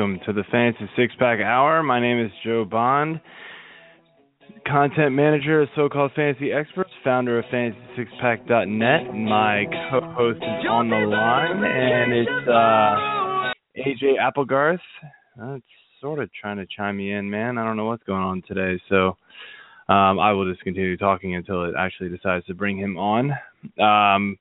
Welcome to the Fantasy Six Pack Hour. My name is Joe Bond, content manager of So-Called Fantasy Experts, founder of FantasySixPack.net. My co-host is on the line, and it's uh, AJ Applegarth. Uh, it's sort of trying to chime me in, man. I don't know what's going on today, so um, I will just continue talking until it actually decides to bring him on. Um,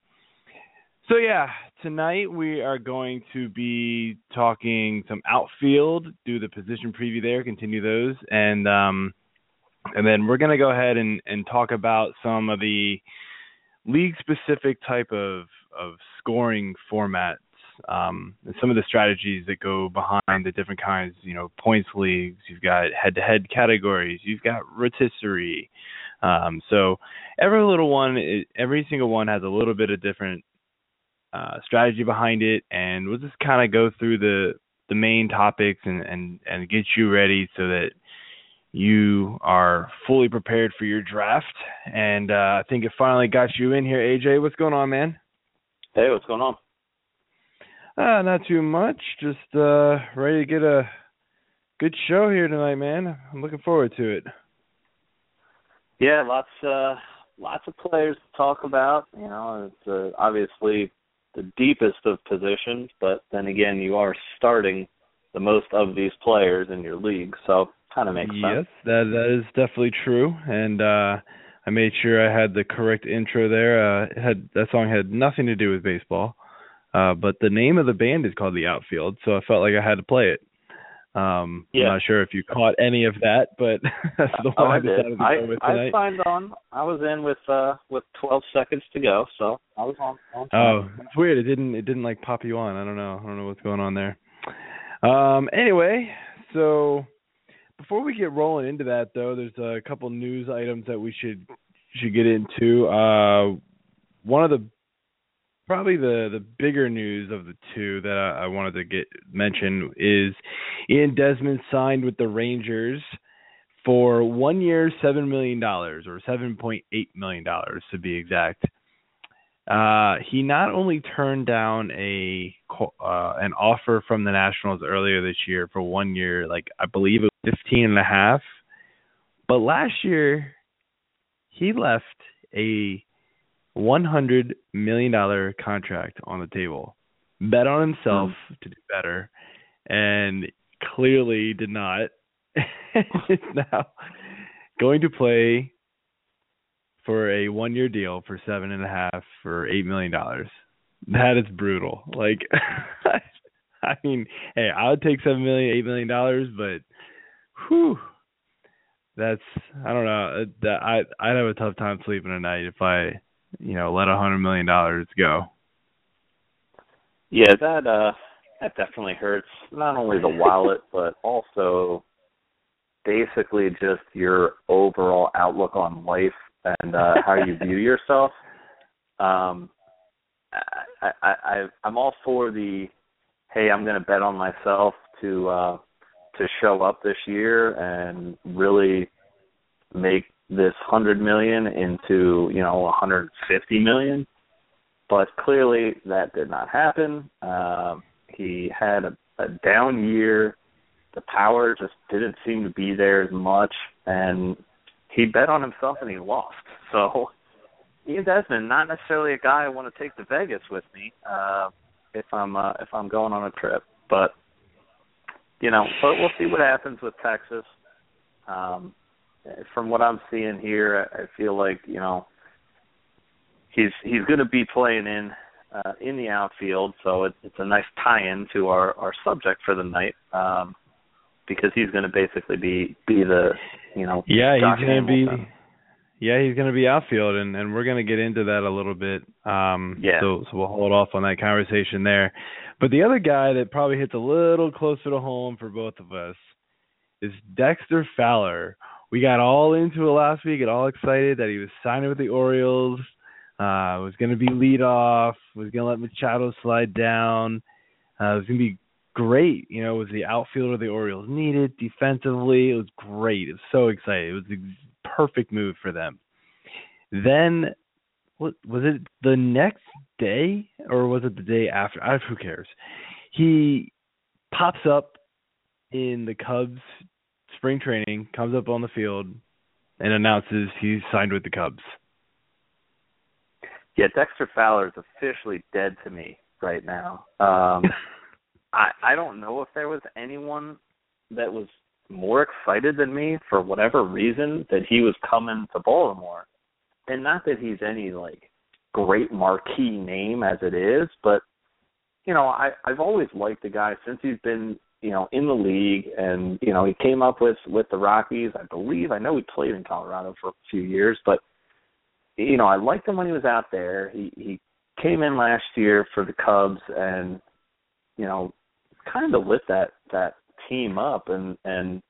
so yeah, tonight we are going to be talking some outfield, do the position preview there, continue those, and um, and then we're gonna go ahead and, and talk about some of the league specific type of of scoring formats um, and some of the strategies that go behind the different kinds, you know, points leagues. You've got head to head categories. You've got rotisserie. Um, so every little one, every single one has a little bit of different uh, strategy behind it, and we'll just kind of go through the the main topics and and and get you ready so that you are fully prepared for your draft. And uh, I think it finally got you in here, AJ. What's going on, man? Hey, what's going on? Uh, not too much. Just uh, ready to get a good show here tonight, man. I'm looking forward to it. Yeah, lots uh lots of players to talk about. You know, it's uh, obviously the deepest of positions, but then again, you are starting the most of these players in your league, so kind of makes yes, sense. Yes, that that is definitely true, and uh I made sure I had the correct intro there. Uh, had that song had nothing to do with baseball, uh, but the name of the band is called The Outfield, so I felt like I had to play it. Um, yeah. I'm not sure if you caught any of that, but that's the oh, one I, I decided did. to I, go with tonight. I signed on. I was in with uh with 12 seconds to go, so I was on. on oh, it's weird. It didn't it didn't like pop you on. I don't know. I don't know what's going on there. Um. Anyway, so before we get rolling into that, though, there's a couple news items that we should should get into. Uh, one of the probably the the bigger news of the two that I, I wanted to get mention is Ian Desmond signed with the Rangers for one year, seven million dollars or seven point eight million dollars to be exact. Uh, he not only turned down a uh, an offer from the Nationals earlier this year for one year, like I believe it was fifteen and a half, but last year he left a one hundred million dollar contract on the table. Bet on himself mm. to do better, and clearly did not. is now going to play for a one year deal for seven and a half for eight million dollars. That is brutal. Like I mean, hey, I would take seven million, eight million dollars, but whew that's I don't know. That I I'd have a tough time sleeping at night if I you know, let a hundred million dollars go. Yeah, that uh that definitely hurts. Not only the wallet, but also basically just your overall outlook on life and uh how you view yourself. Um I, I, I I'm all for the hey, I'm gonna bet on myself to uh to show up this year and really make this hundred million into you know 150 million, but clearly that did not happen. Um, he had a, a down year. The power just didn't seem to be there as much, and he bet on himself and he lost. So Ian Desmond, not necessarily a guy I want to take to Vegas with me uh, if I'm uh, if I'm going on a trip, but you know, but we'll see what happens with Texas. Um, from what I'm seeing here, I feel like you know he's he's going to be playing in uh, in the outfield, so it, it's a nice tie-in to our our subject for the night um, because he's going to basically be be the you know yeah Josh he's going to be yeah he's going to be outfield and and we're going to get into that a little bit um yeah. so so we'll hold off on that conversation there. But the other guy that probably hits a little closer to home for both of us is Dexter Fowler we got all into it last week, and all excited that he was signing with the Orioles. Uh, was going to be lead off. Was going to let Machado slide down. Uh, it was going to be great. You know, it was the outfielder the Orioles needed defensively. It was great. It was so exciting. It was the perfect move for them. Then, what was it? The next day, or was it the day after? I, who cares? He pops up in the Cubs spring training comes up on the field and announces he's signed with the Cubs. Yeah, Dexter Fowler is officially dead to me right now. Um I I don't know if there was anyone that was more excited than me for whatever reason that he was coming to Baltimore. And not that he's any like great marquee name as it is, but you know, I I've always liked the guy since he's been, you know, in the league and you know, he came up with with the Rockies, I believe. I know he played in Colorado for a few years, but you know, I liked him when he was out there. He he came in last year for the Cubs and you know, kind of lit that that team up and and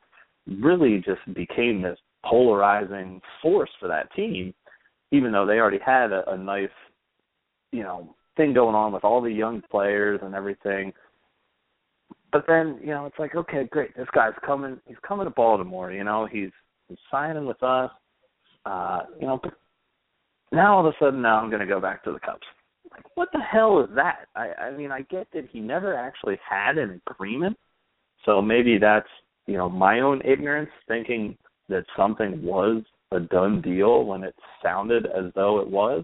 really just became this polarizing force for that team even though they already had a, a nice you know thing going on with all the young players and everything but then you know it's like okay great this guy's coming he's coming to baltimore you know he's he's signing with us uh you know but now all of a sudden now i'm going to go back to the cubs like what the hell is that i i mean i get that he never actually had an agreement so maybe that's you know my own ignorance thinking that something was a done deal when it sounded as though it was,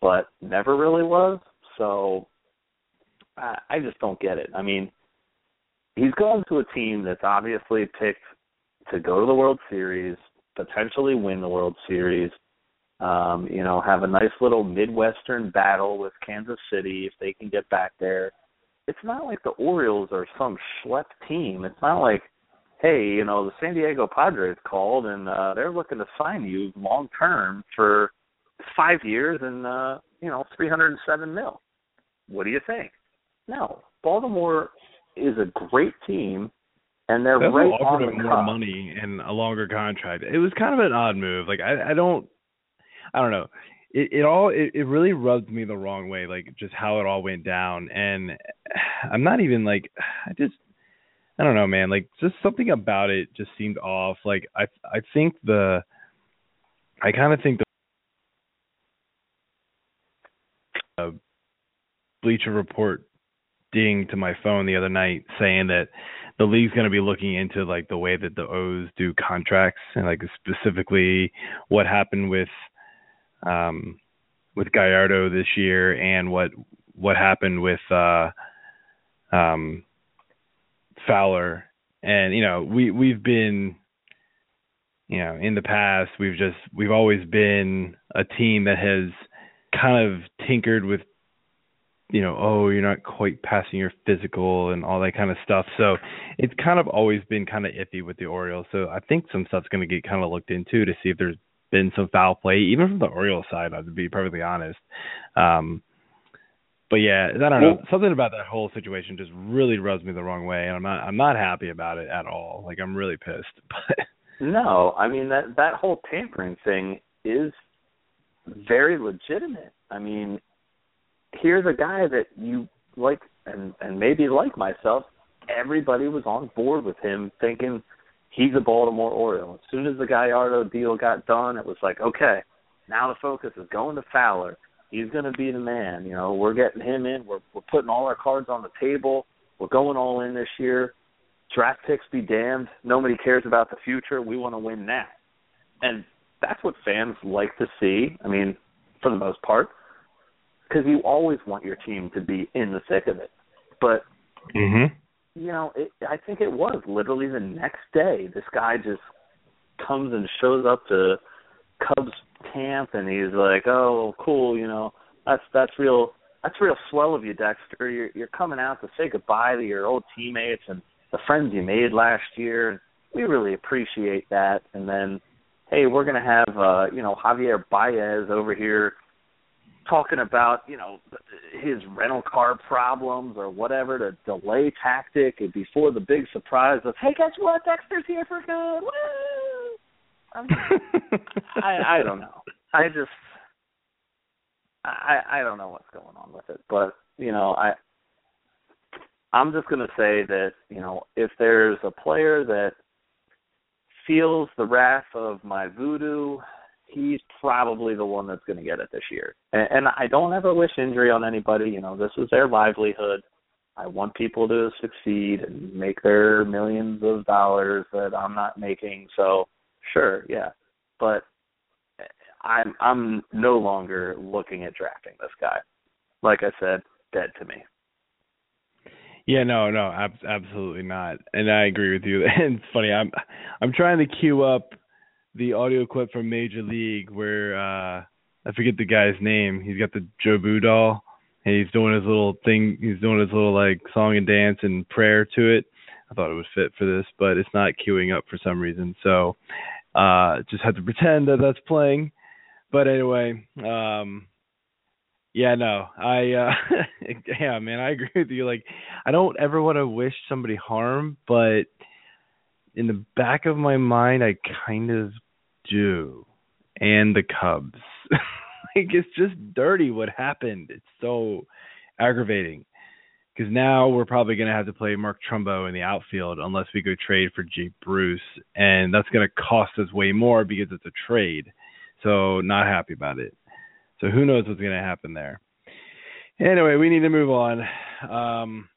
but never really was. So I, I just don't get it. I mean, he's going to a team that's obviously picked to go to the World Series, potentially win the World Series. Um, you know, have a nice little Midwestern battle with Kansas City if they can get back there. It's not like the Orioles are some schlep team. It's not like hey, you know, the San Diego Padres called and uh they're looking to sign you long term for five years and uh, you know, three hundred and seven mil. What do you think? No. Baltimore is a great team and they're That's right offered on him more money and a longer contract. It was kind of an odd move. Like I, I don't, I don't know. It, it all it, it really rubbed me the wrong way. Like just how it all went down. And I'm not even like I just I don't know, man. Like just something about it just seemed off. Like I I think the I kind of think the uh, Bleacher Report ding to my phone the other night saying that the league's going to be looking into like the way that the O's do contracts and like specifically what happened with um with Gallardo this year and what what happened with uh um Fowler. And you know we we've been you know in the past we've just we've always been a team that has kind of tinkered with you know oh you're not quite passing your physical and all that kind of stuff so it's kind of always been kind of iffy with the Orioles so I think some stuff's going to get kind of looked into to see if there's been some foul play even from the Orioles side to be perfectly honest um but yeah, I don't know. Well- Something about that whole situation just really rubs me the wrong way, and I'm not I'm not happy about it at all. Like I'm really pissed. But No, I mean that that whole tampering thing is very legitimate. I mean, here's a guy that you like and and maybe like myself, everybody was on board with him thinking he's a Baltimore Oriole. As soon as the Gallardo deal got done, it was like, okay, now the focus is going to Fowler. He's going to be the man. You know, we're getting him in. We're we're putting all our cards on the table. We're going all in this year. Draft picks be damned. Nobody cares about the future. We want to win now. And that's what fans like to see. I mean, for the most part, because you always want your team to be in the thick of it. But mhm. you know, it, I think it was literally the next day. This guy just comes and shows up to Cubs camp, and he's like, "Oh, cool, you know, that's that's real, that's real swell of you, Dexter. You're you're coming out to say goodbye to your old teammates and the friends you made last year. We really appreciate that." And then, hey, we're gonna have uh, you know Javier Baez over here talking about you know his rental car problems or whatever the delay tactic and before the big surprise of hey guess what? Dexter's here for good. Woo! I I don't know. I just I I don't know what's going on with it. But you know I I'm just going to say that you know if there's a player that feels the wrath of my voodoo he's probably the one that's going to get it this year. And, and I don't ever wish injury on anybody. You know, this is their livelihood. I want people to succeed and make their millions of dollars that I'm not making. So sure, yeah. But eh, I'm I'm no longer looking at drafting this guy. Like I said, dead to me. Yeah, no, no, ab- absolutely not. And I agree with you. And it's funny. I'm I'm trying to queue up the audio clip from Major League where uh I forget the guy's name. He's got the Jobu doll and he's doing his little thing. He's doing his little like song and dance and prayer to it. I thought it was fit for this, but it's not queuing up for some reason. So uh just had to pretend that that's playing. But anyway, um yeah, no, I uh yeah, man, I agree with you. Like, I don't ever want to wish somebody harm, but in the back of my mind, I kind of do. And the Cubs, like, it's just dirty what happened. It's so aggravating because now we're probably going to have to play Mark Trumbo in the outfield unless we go trade for Jay Bruce, and that's going to cost us way more because it's a trade. So, not happy about it. So who knows what's going to happen there. Anyway, we need to move on. Um,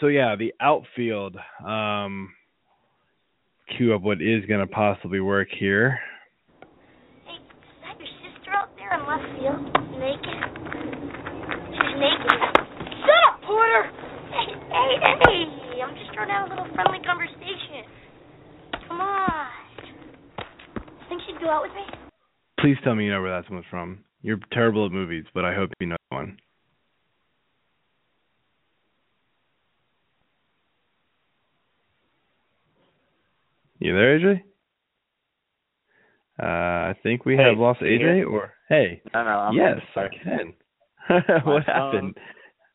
so yeah, the outfield. Um, cue up what is going to possibly work here. Hey, is that your sister out there in left field? Naked? She's naked. Shut up, Porter! Hey, hey, hey! I'm just trying to have a little friendly conversation. Come on. Think she'd go out with me? Please tell me you know where that one's from. You're terrible at movies, but I hope you know one. You there, AJ? Uh, I think we Hey, have lost AJ. hear? Or hey, No, no, I'm yes. I can. What phone- happened?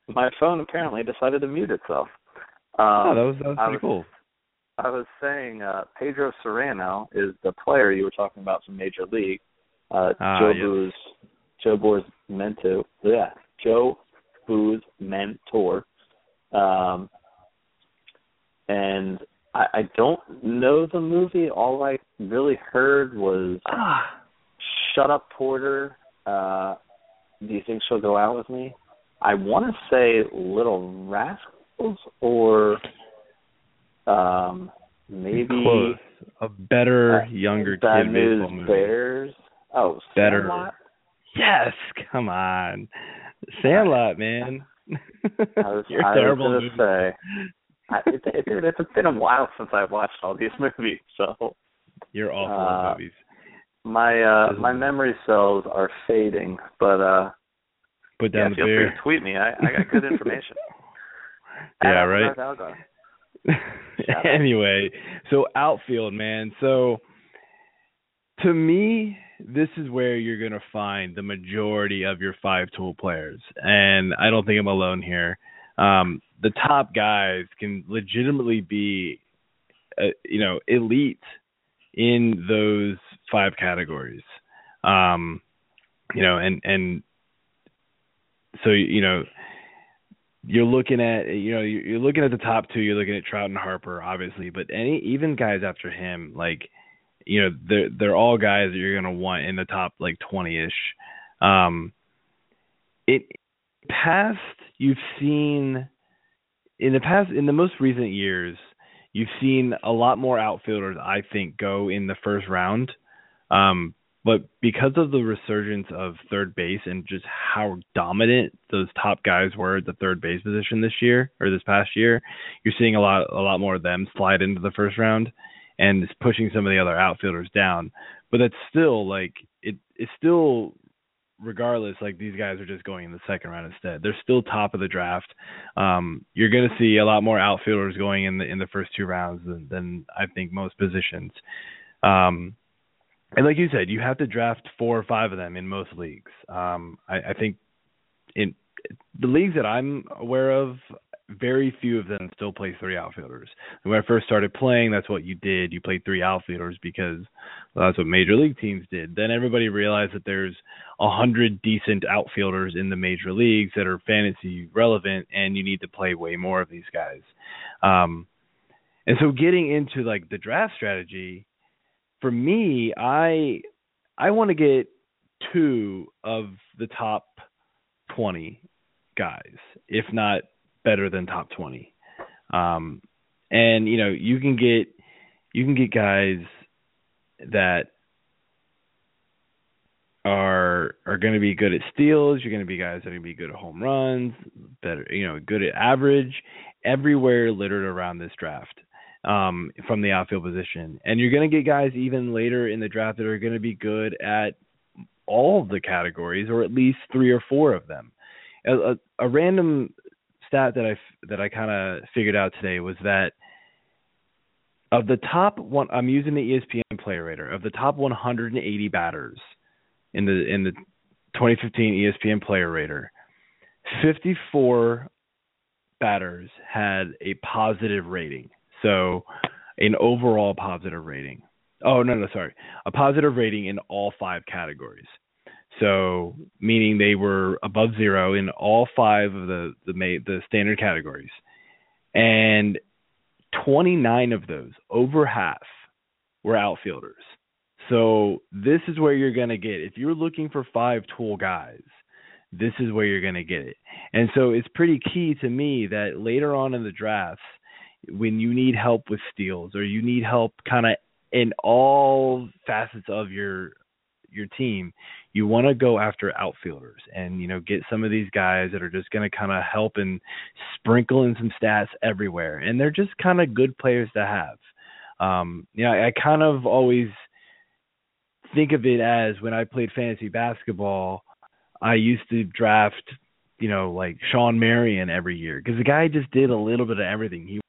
My phone apparently decided to mute itself. oh, Um, that was that was I pretty was- cool. I was saying uh, Pedro Cerrano is the player you were talking about from Major League. Uh, Ah, Joe yes. Boo's Jobu's mentor. Yeah, Joe Boo's mentor. Um, and I, I don't know the movie. All I really heard was Ah, "Shut up, Porter." Uh, do you think she'll go out with me? I want to say Little Rascals or um, maybe close. A better, uh, younger Bad kid News baseball movie. Bears. Oh, Better. Sandlot? Yes, come on, Sandlot, man. I was, You're I terrible. was gonna movies. say, I, it, it, dude, it's been a while since I've watched all these movies, so You're awful uh, at movies. my uh my memory cells are fading. But uh, Put yeah, down feel the free to tweet me. I, I got good information. yeah, right. Alvarez Algar. Shout out. anyway, so outfield, man. So to me, this is where you're going to find the majority of your five tool players. And I don't think I'm alone here. Um, the top guys can legitimately be, uh, you know, elite in those five categories. Um, you know, and, and so, you know, you're looking at you know you're looking at the top two. You're looking at Trout and Harper, obviously, but any even guys after him, like you know they're they're all guys that you're gonna want in the top like twenty ish. Um, it past you've seen in the past in the most recent years you've seen a lot more outfielders I think go in the first round. Um, but because of the resurgence of third base and just how dominant those top guys were at the third base position this year or this past year, you're seeing a lot a lot more of them slide into the first round and it's pushing some of the other outfielders down. But that's still like it it's still regardless, like these guys are just going in the second round instead. They're still top of the draft. Um, you're going to see a lot more outfielders going in the in the first two rounds than, than I think most positions. Um, and like you said, you have to draft four or five of them in most leagues. Um, I, I think in the leagues that I'm aware of, very few of them still play three outfielders. When I first started playing, that's what you did. You played three outfielders because well, that's what major league teams did. Then everybody realized that there's a hundred decent outfielders in the major leagues that are fantasy relevant, and you need to play way more of these guys. Um, and so getting into like the draft strategy, for me, I I want to get two of the top twenty guys, if not better than top 20. Um, and you know, you can get you can get guys that are are going to be good at steals. You're going to be guys that are going to be good at home runs, better, you know, good at average, everywhere littered around this draft um, from the outfield position. And you're going to get guys even later in the draft that are going to be good at all of the categories, or at least three or four of them. A, a, a random stat that I that I kind of figured out today was that of the top one, I'm using the ESPN Player Rater of the top 180 batters in the in the 2015 ESPN Player Rater, 54 batters had a positive rating. So, an overall positive rating. Oh no no sorry, a positive rating in all five categories. So meaning they were above zero in all five of the the the standard categories, and 29 of those, over half, were outfielders. So this is where you're going to get. If you're looking for five tool guys, this is where you're going to get it. And so it's pretty key to me that later on in the drafts, when you need help with steals or you need help kind of in all facets of your your team, you want to go after outfielders and you know get some of these guys that are just going to kind of help and sprinkle in some stats everywhere, and they're just kind of good players to have. Um, you know, I, I kind of always think of it as when I played fantasy basketball, I used to draft, you know, like Shawn Marion every year because the guy just did a little bit of everything. He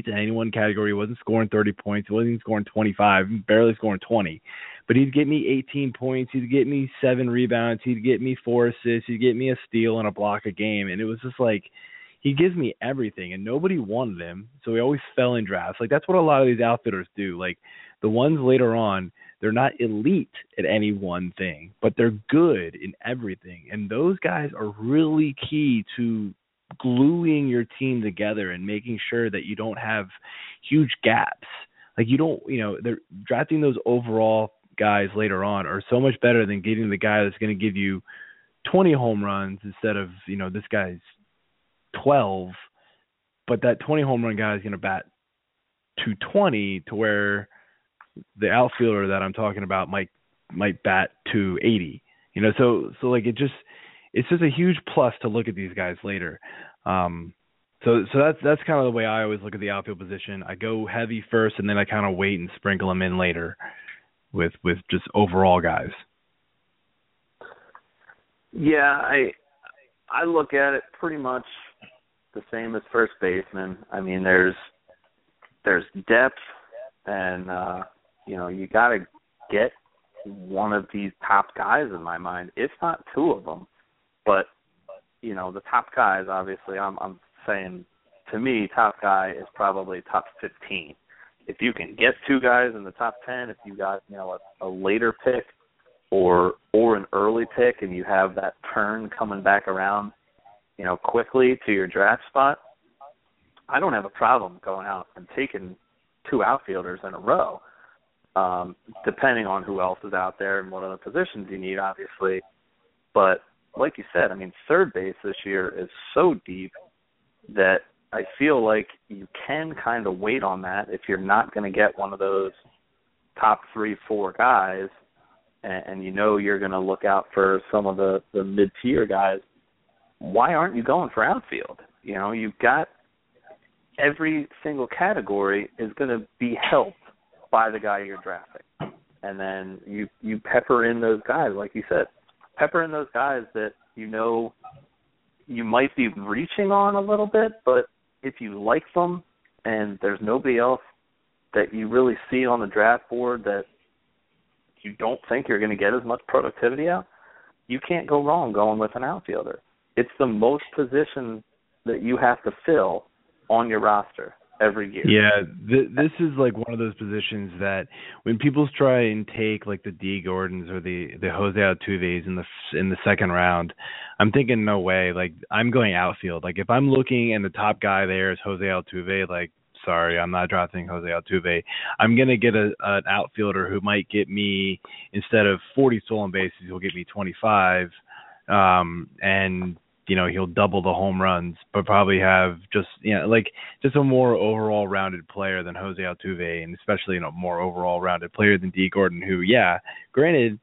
elite in any one category. He wasn't scoring 30 points. He wasn't even scoring 25, barely scoring 20. But he'd get me 18 points. He'd get me seven rebounds. He'd get me four assists. He'd get me a steal and a block a game. And it was just like he gives me everything, and nobody wanted him. So he always fell in drafts. Like that's what a lot of these outfitters do. Like the ones later on they're not elite at any one thing, but they're good in everything. And those guys are really key to gluing your team together and making sure that you don't have huge gaps. Like you don't, you know, they're drafting those overall guys later on are so much better than getting the guy that's going to give you 20 home runs instead of, you know, this guy's 12, but that 20 home run guy is going to bat 220 to where the outfielder that I'm talking about might might bat 280. You know, so so like it just it's just a huge plus to look at these guys later. Um, so so that's that's kind of the way I always look at the outfield position. I go heavy first, and then I kind of wait and sprinkle them in later with with just overall guys. Yeah, I I look at it pretty much the same as first baseman. I mean, there's there's depth and uh you know, you got to get one of these top guys in my mind, if not two of them. But you know, the top guys, obviously, I'm I'm saying to me, top guy is probably top 15. If you can get two guys in the top 10, if you got you know a, a later pick or or an early pick, and you have that turn coming back around, you know, quickly to your draft spot, I don't have a problem going out and taking two outfielders in a row um, depending on who else is out there and what other positions you need, obviously. But like you said, I mean, third base this year is so deep that I feel like you can kind of wait on that if you're not going to get one of those top three, four guys, and, and you know you're going to look out for some of the the mid tier guys. Why aren't you going for outfield? You know, you've got every single category is going to be helped by the guy you're drafting. And then you you pepper in those guys, like you said, pepper in those guys that you know you might be reaching on a little bit, but if you like them and there's nobody else that you really see on the draft board that you don't think you're going to get as much productivity out, you can't go wrong going with an outfielder. It's the most position that you have to fill on your roster every year. Yeah, th- this is like one of those positions that when people try and take like the Dee Gordons or the the Jose Altuve's in the in the second round, I'm thinking no way. Like I'm going outfield. Like if I'm looking and the top guy there is Jose Altuve, like sorry, I'm not drafting Jose Altuve. I'm gonna get a an outfielder who might get me instead of 40 stolen bases, he'll get me 25. Um, and you know he'll double the home runs, but probably have just you know like just a more overall rounded player than Jose Altuve, and especially you know more overall rounded player than Dee Gordon, who yeah, granted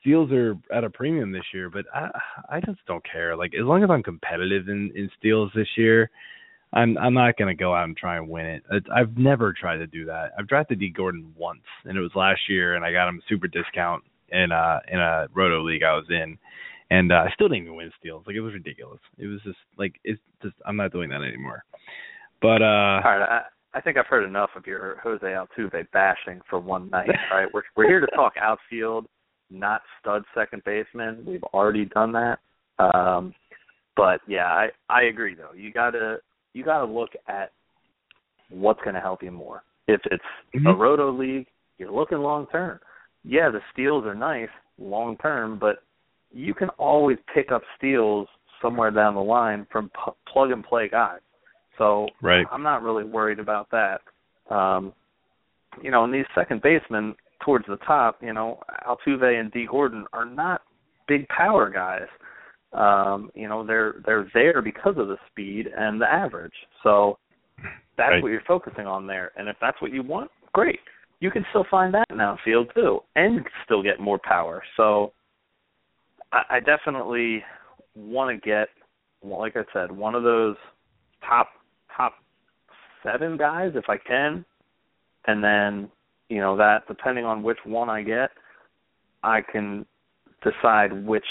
steals are at a premium this year, but I I just don't care. Like as long as I'm competitive in in steals this year, I'm I'm not gonna go out and try and win it. I've never tried to do that. I've drafted Dee Gordon once, and it was last year, and I got him a super discount in uh in a roto league I was in and uh, I still didn't even win steals. Like it was ridiculous. It was just like it's just I'm not doing that anymore. But uh All right, I, I think I've heard enough of your Jose Altuve bashing for one night. All right, we're we're here to talk outfield, not stud second baseman. We've already done that. Um but yeah, I I agree though. You gotta you gotta look at what's going to help you more. If it's mm-hmm. a roto league, you're looking long term. Yeah, the steals are nice long term, but you can always pick up steals somewhere down the line from p- plug and play guys. So right. I'm not really worried about that. Um, you know, and these second basemen towards the top, you know, Altuve and Dee Gordon are not big power guys. Um, you know, they're they're there because of the speed and the average. So that's right. what you're focusing on there. And if that's what you want, great. You can still find that in outfield too, and still get more power. So I, I definitely want to get, like I said, one of those top top seven guys if I can, and then you know that depending on which one I get, I can decide which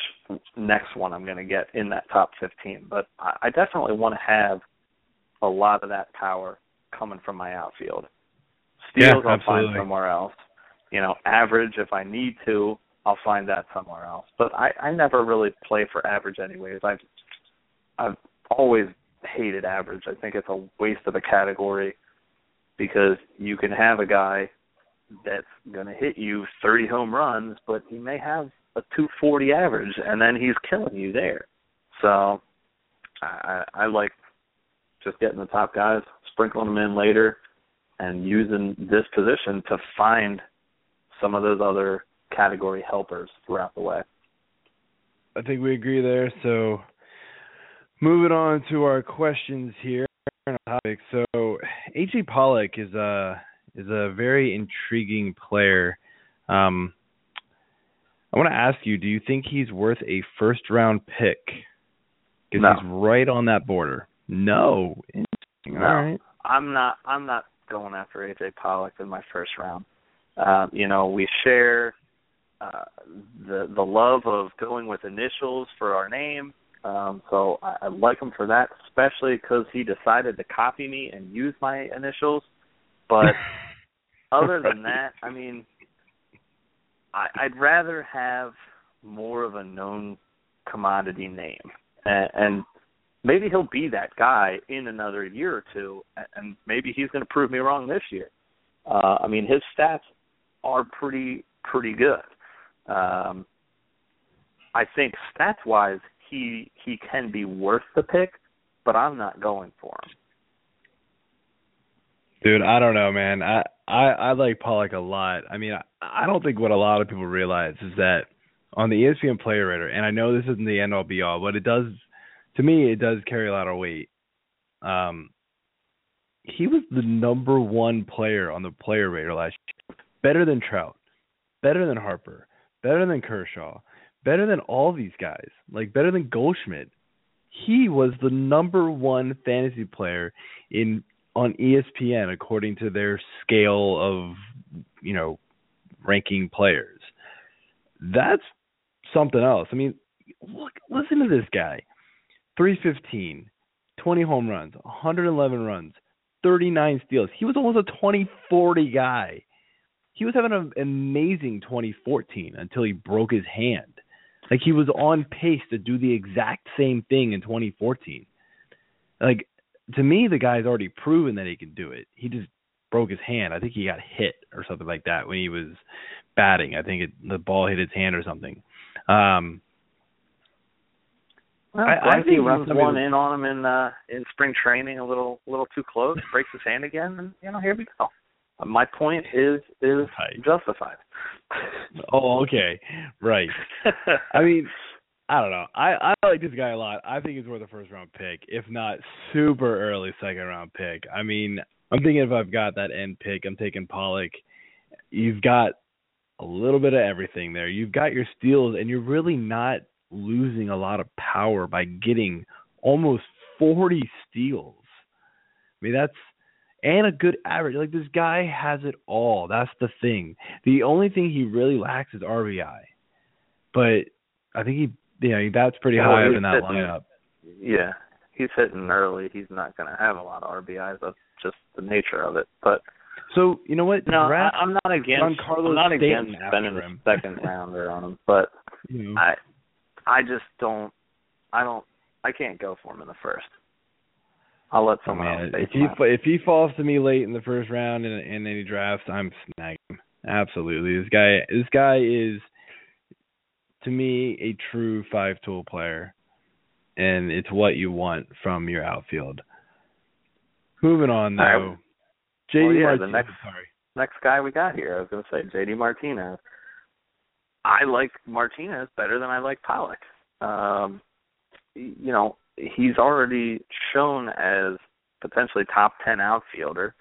next one I'm going to get in that top 15. But I, I definitely want to have a lot of that power coming from my outfield. Steals yeah, I'll find somewhere else. You know, average if I need to, I'll find that somewhere else. But I I never really play for average anyways. I've I've always hated average. I think it's a waste of a category because you can have a guy that's to hit you 30 home runs, but he may have a 240 average, and then he's killing you there. So I, I like just getting the top guys, sprinkling them in later, and using this position to find some of those other category helpers throughout the way. I think we agree there. So moving on to our questions here topic. So AJ Pollock is a is a very intriguing player. Um, I want to ask you, do you think he's worth a first round pick? Because no. he's right on that border. No. No. All right. I'm not I'm not going after AJ Pollock in my first round. Um, you know, we share uh, the the love of going with initials for our name. Um, so I, I like him for that, especially because he decided to copy me and use my initials. But other than that, I mean, I, I'd rather have more of a known commodity name, and, and maybe he'll be that guy in another year or two, and maybe he's going to prove me wrong this year. Uh, I mean, his stats are pretty pretty good. Um, I think stats wise, he he can be worth the pick, but I'm not going for him. Dude, I don't know, man. I I, I like Pollock a lot. I mean, I, I don't think what a lot of people realize is that on the ESPN Player Rater, and I know this isn't the end all be all, but it does, to me, it does carry a lot of weight. Um, he was the number one player on the Player Rater last year, better than Trout, better than Harper, better than Kershaw, better than all these guys, like better than Goldschmidt. He was the number one fantasy player in on ESPN according to their scale of, you know, ranking players. That's something else. I mean, look, listen to this guy. 315, 20 home runs, 111 runs, 39 steals. He was almost a 2040 guy he was having an amazing 2014 until he broke his hand. Like he was on pace to do the exact same thing in 2014. Like to me, the guy's already proven that he can do it. He just broke his hand. I think he got hit or something like that when he was batting. I think it, the ball hit his hand or something. Um, well, I, I think he runs one in on him in uh, in spring training a little a little too close, breaks his hand again, and you know here we go my point is is right. justified. oh, okay, right. I mean, I don't know. I I like this guy a lot. I think he's worth a first round pick, if not super early second round pick. I mean, I'm thinking if I've got that end pick, I'm taking Pollock. You've got a little bit of everything there. You've got your steals, and you're really not losing a lot of power by getting almost 40 steals. I mean, that's and a good average. Like this guy has it all. That's the thing. The only thing he really lacks is RBI. But I think he, you know, that's pretty Well, high up in that hitting- lineup. Yeah, he's hitting early. He's not going to have a lot of RBIs. That's just the nature of it. But So you know what? no, I, Draft, I'm not against. I'm not against spending him. a second rounder on him. But you know, I, I just don't. I don't. I can't go for him in the first. I'll let oh, someone man, else if he if he falls to me late in the first round in, in any drafts, I'm snagging him. Absolutely, this guy this guy is to me a true five tool player, and it's what you want from your outfield. Moving on though, right. JD Well, yeah, the next- sorry. next guy we got here. I was going to say JD Martinez. I like Martinez better than I like Pollock. Um, you know, he's already shown as potentially top 10 outfielder.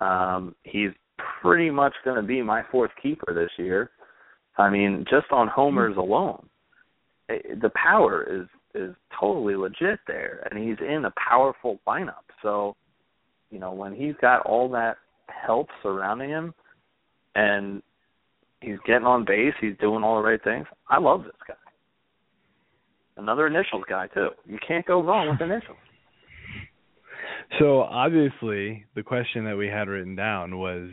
Um, he's pretty much going to be my fourth keeper this year. I mean, just on homers alone, eh, the power is is totally legit there, and he's in a powerful lineup. So, you know, when he's got all that help surrounding him, and he's getting on base, he's doing all the right things. I love this guy. Another initials guy too. You can't go wrong with initials. So obviously, the question that we had written down was,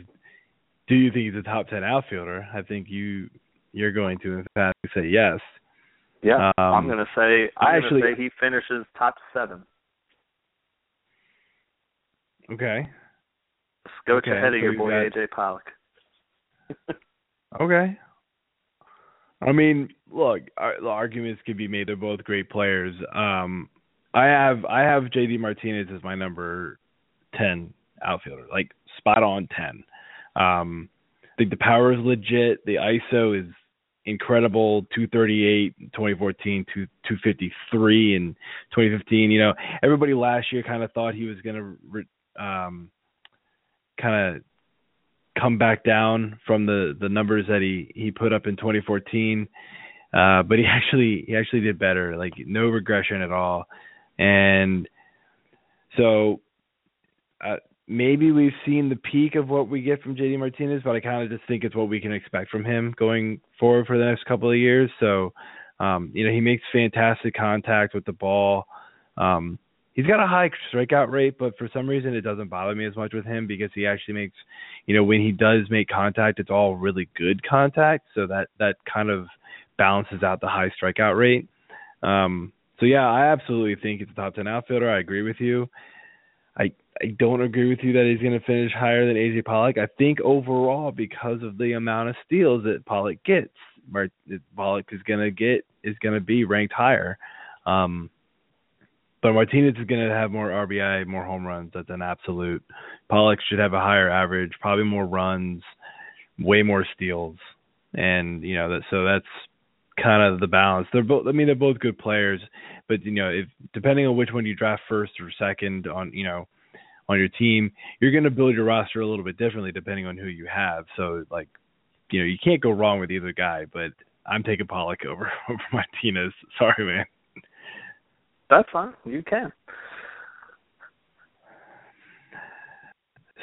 do you think he's a top ten outfielder? I think you you're going to emphatically say yes. Yeah, Um, I'm gonna say I actually- say he finishes top seven. Okay. Scotch Okay, ahead of so your boy got- AJ Pollock. Okay. I mean, look, arguments could be made. They're both great players. Um, I have I have JD Martinez as my number ten outfielder, like spot on ten. Um, I think the power is legit. The ISO is incredible. 238 in 2014, two 253 in 2015. You know, everybody last year kind of thought he was going to re- um, kind of come back down from the the numbers that he he put up in 2014 uh but he actually he actually did better like no regression at all. And so uh maybe we've seen the peak of what we get from JD Martinez but I kind of just think it's what we can expect from him going forward for the next couple of years. So um you know he makes fantastic contact with the ball. Um he's got a high strikeout rate, but for some reason it doesn't bother me as much with him because he actually makes, you know, when he does make contact, it's all really good contact, so that that kind of balances out the high strikeout rate. Um, so yeah, I absolutely think it's a top ten outfielder. I agree with you. I I don't agree with you that he's going to finish higher than AJ Pollock. I think overall because of the amount of steals that Pollock gets, Pollock is going to get is going to be ranked higher. Um, but Martinez is going to have more RBI, more home runs. That's an absolute. Pollock should have a higher average, probably more runs, way more steals, and you know that. So that's kind of the balance. They're both. I mean, they're both good players, but you know, if depending on which one you draft first or second on, you know, on your team, you're going to build your roster a little bit differently depending on who you have. So like, you know, you can't go wrong with either guy. But I'm taking Pollock over over Martinez. Sorry, man. That's fine. You can.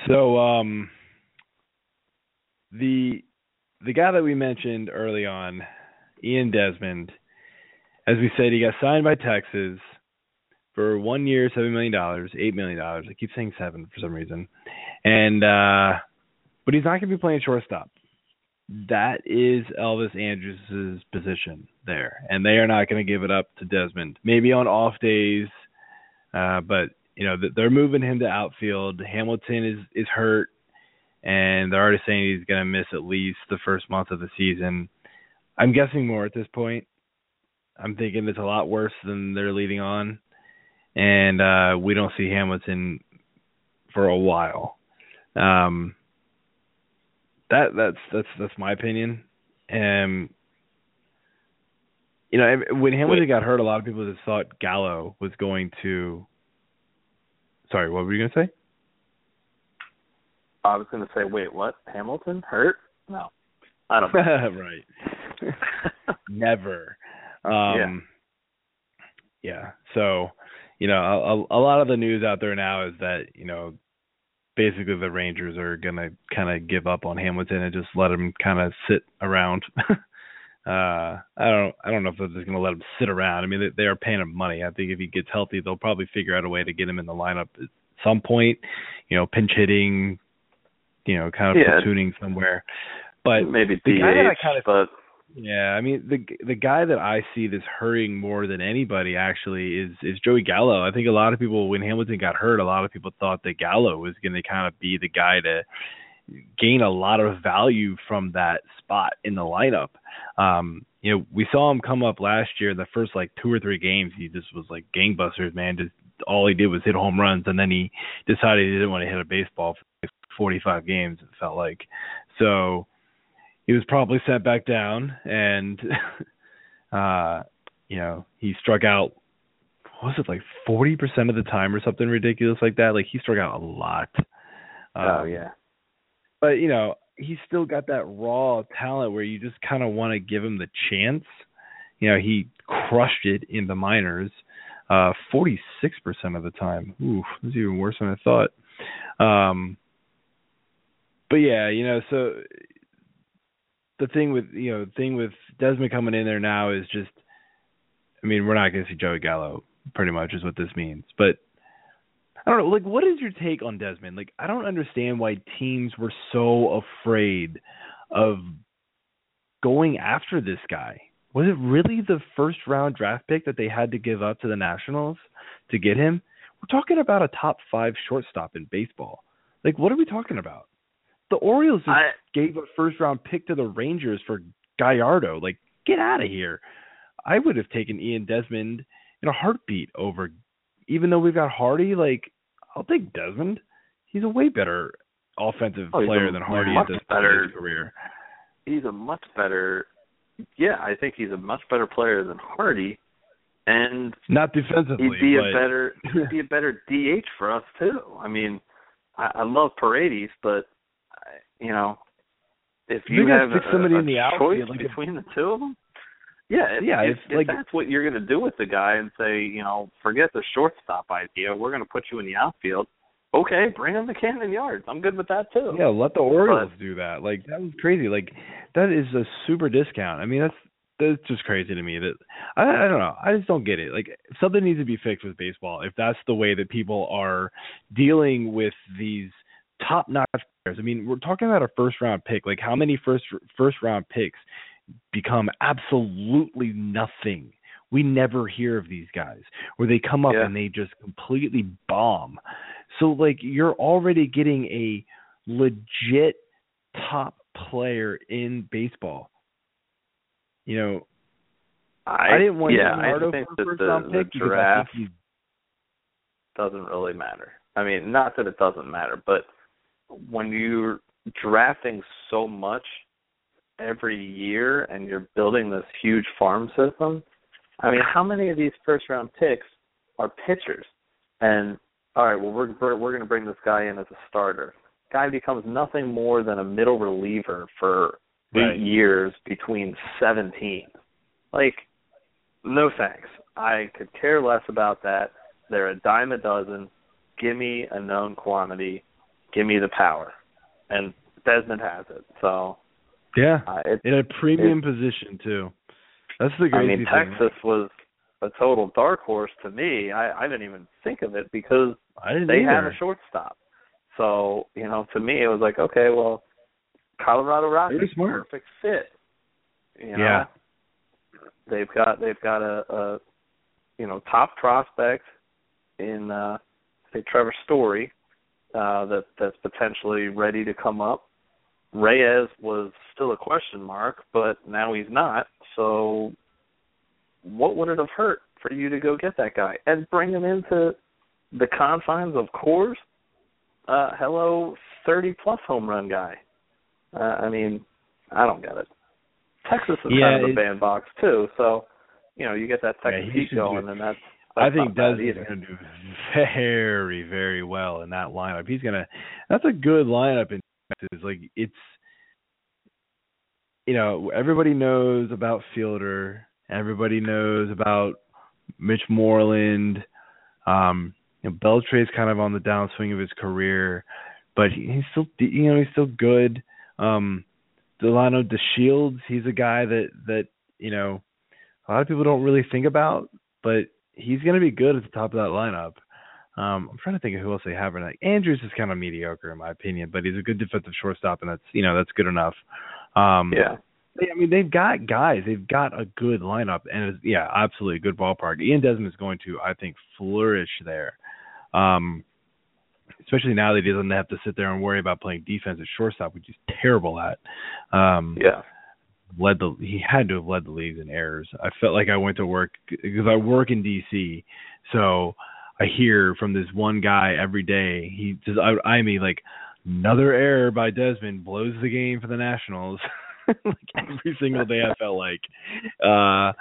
So um the the guy that we mentioned early on, Ian Desmond, as we said, he got signed by Texas for one year, seven million dollars, eight million dollars. I keep saying seven for some reason. And uh but he's not gonna be playing shortstop. That is Elvis Andrus' position there. And they are not gonna give it up to Desmond. Maybe on off days, uh, but you know, they're moving him to outfield. Hamilton is is hurt, and they're already saying he's going to miss at least the first month of the season. I'm guessing more at this point. I'm thinking it's a lot worse than they're leading on, and uh, we don't see Hamilton for a while. Um, that that's that's that's my opinion. Um, you know, when Hamilton Wait. got hurt, a lot of people just thought Gallo was going to. Sorry, what were you going to say? I was going to say, wait, what? Hamilton hurt? No, I don't. right. Never. Um, yeah. Yeah. So, you know, a, a lot of the news out there now is that you know, basically the Rangers are going to kind of give up on Hamilton and just let him kind of sit around. uh, I don't, I don't know if they're just going to let him sit around. I mean, they, they are paying him money. I think if he gets healthy, they'll probably figure out a way to get him in the lineup at some point. You know, pinch hitting, you know, kind of yeah. platooning somewhere. But maybe the DH, guy that I kind of, but yeah, I mean the the guy that I see that's hurting more than anybody actually is is Joey Gallo. I think a lot of people when Hamilton got hurt, a lot of people thought that Gallo was going to kind of be the guy to gain a lot of value from that spot in the lineup. Um, you know, we saw him come up last year in the first like two or three games. He just was like gangbusters, man. Just all he did was hit home runs, and then he decided he didn't want to hit a baseball for 45 games. It felt like so he was probably sent back down, and uh, you know he struck out. was it like 40% of the time or something ridiculous like that? Like he struck out a lot. Um, oh yeah. But you know he's still got that raw talent where you just kind of want to give him the chance. You know he crushed it in the minors, uh, 46% of the time. Ooh, that's even worse than I thought. Um, but yeah, you know, so the thing with you know thing with Desmond coming in there now is just, I mean, we're not going to see Joey Gallo. Pretty much is what this means. But I don't know. Like, what is your take on Desmond? Like, I don't understand why teams were so afraid of going after this guy. Was it really the first round draft pick that they had to give up to the Nationals to get him? We're talking about a top five shortstop in baseball. Like, what are we talking about? The Orioles just I, gave a first round pick to the Rangers for Gallardo. Like, get out of here. I would have taken Ian Desmond in a heartbeat over, even though we've got Hardy. Like, I'll take Desmond. He's a way better offensive oh, player than Hardy at this better, point in his career. He's a much better. Yeah, I think he's a much better player than Hardy, and not defensively. He'd be but... a better. He'd be a better DH for us too. I mean, I, I love Paredes, but you know, if you, have a, somebody a in the choice outfield, like between the two of them, yeah, if, yeah, if, if, like, that's what you're going to do with the guy and say, you know, forget the shortstop idea, we're going to put you in the outfield. Okay, bring him to Camden Yards. I'm good with that too. Yeah, let the Orioles but, do that. Like that was crazy. Like that is a super discount. I mean, that's that's just crazy to me. That I, I don't know. I just don't get it. Like something needs to be fixed with baseball. If that's the way that people are dealing with these top notch players. I mean, we're talking about a first round pick. Like how many first first round picks become absolutely nothing? We never hear of these guys where they come up yeah. and they just completely bomb. So like you're already getting a legit top player in baseball. You know, I, I didn't want yeah, Leonardo I think for first the, round the pick draft because doesn't really matter. I mean, not that it doesn't matter, but when you're drafting so much every year and you're building this huge farm system, I mean, how many of these first round picks are pitchers? And all right, well, we're we're, we're going to bring this guy in as a starter. Guy becomes nothing more than a middle reliever for right. eight years between seventeen. Like, no thanks. I could care less about that. They're a dime a dozen. Give me a known quantity give me the power, and Desmond has it. So yeah, uh, it, in a premium it, position too. That's the crazy thing. I mean, thing. Texas was a total dark horse to me. I, I didn't even think of it because they either. have a shortstop. So you know, to me, it was like, okay, well, Colorado Rockies perfect fit. You know, yeah. they've got they've got a, a you know top prospect in uh say Trevor Story, uh, that that's potentially ready to come up. Reyes was still a question mark, but now he's not. So, what would it have hurt for you to go get that guy and bring him into the confines of Coors? Uh, hello, thirty plus home run guy. Uh, I mean, I don't get it. Texas is yeah, kind of a bandbox too, so you know, you get that second yeah, peak going, and that's. I think Desmond's going to do very, very well in that lineup. He's going to. That's a good lineup in Texas. Like it's, you know, everybody knows about Fielder. Everybody knows about Mitch Moreland. Um, you know, Beltre's kind of on the downswing of his career, but he, he's still, you know, he's still good. Um, Delino DeShields, he's a guy that that you know a lot of people don't really think about, but he's going to be good at the top of that lineup. Um, I'm trying to think of who else they have. Like Andrus is kind of mediocre in my opinion, but he's a good defensive shortstop, and that's you know that's good enough. Um, yeah. I mean, they've got guys. They've got a good lineup, and it's, yeah, absolutely a good ballpark. Ian Desmond is going to, I think, flourish there. Um, especially now that he doesn't have to sit there and worry about playing defense at shortstop, which he's terrible at. Um, yeah led the he had to have led the leagues in errors. I felt like I went to work because I work in DC, so I hear from this one guy every day. He just I, I mean like another error by Desmond blows the game for the Nationals. like every single day I felt like uh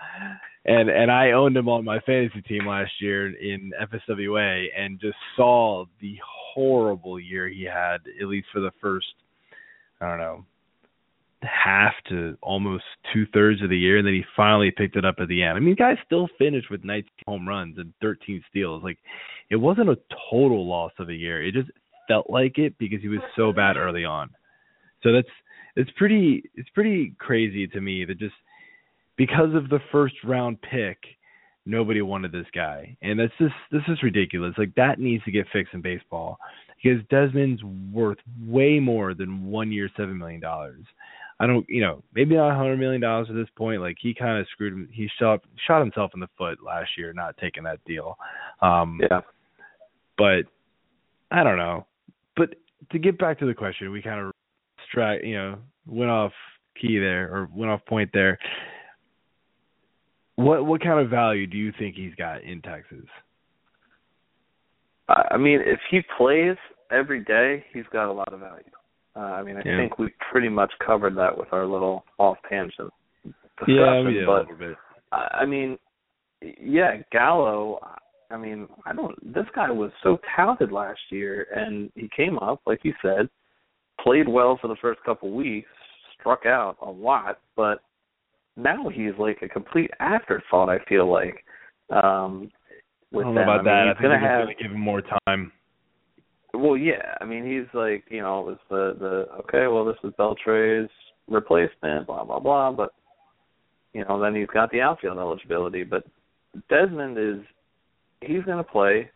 and and I owned him on my fantasy team last year in FSWA and just saw the horrible year he had at least for the first I don't know half to almost two thirds of the year, and then he finally picked it up at the end. I mean, guys still finished with 19 home runs and 13 steals. Like, it wasn't a total loss of a year. It just felt like it because he was so bad early on. So that's it's pretty it's pretty crazy to me that just because of the first round pick, nobody wanted this guy, and that's just this is ridiculous. Like that needs to get fixed in baseball because Desmond's worth way more than one year, seven million dollars. I don't, you know, maybe not a hundred million dollars at this point. Like he kind of screwed him. He shot shot himself in the foot last year, not taking that deal. Um, yeah. But I don't know. But to get back to the question, we kind of strike, you know, went off key there or went off point there. What what kind of value do you think he's got in Texas? I mean, if he plays every day, he's got a lot of value. Uh, I mean, I yeah. think we pretty much covered that with our little off tangent discussion. Yeah, we but, a little bit. I mean, yeah, Gallo. I mean, I don't. This guy was so touted last year, and he came up, like you said, played well for the first couple weeks, struck out a lot, but now he's like a complete afterthought. I feel like. Um, with I don't know them. about I mean, that. I think gonna they're have, going to give him more time. Well, yeah. I mean, he's like, you know, it was the the okay. Well, this is Beltre's replacement, blah blah blah. But you know, then he's got the outfield eligibility. But Desmond is he's going to play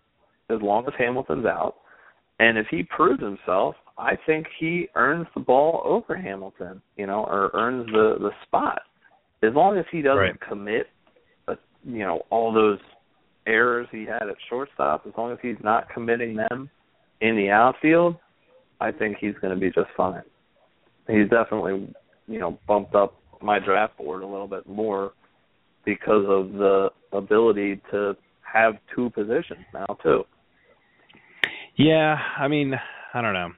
as long as Hamilton's out, and if he proves himself, I think he earns the ball over Hamilton. You know, or earns the the spot as long as he doesn't right. commit, uh, you know, all those errors he had at shortstop. As long as he's not committing them in the outfield, I think he's going to be just fine. He's definitely, you know, bumped up my draft board a little bit more because of the ability to have two positions now too. Yeah, I mean, I don't know.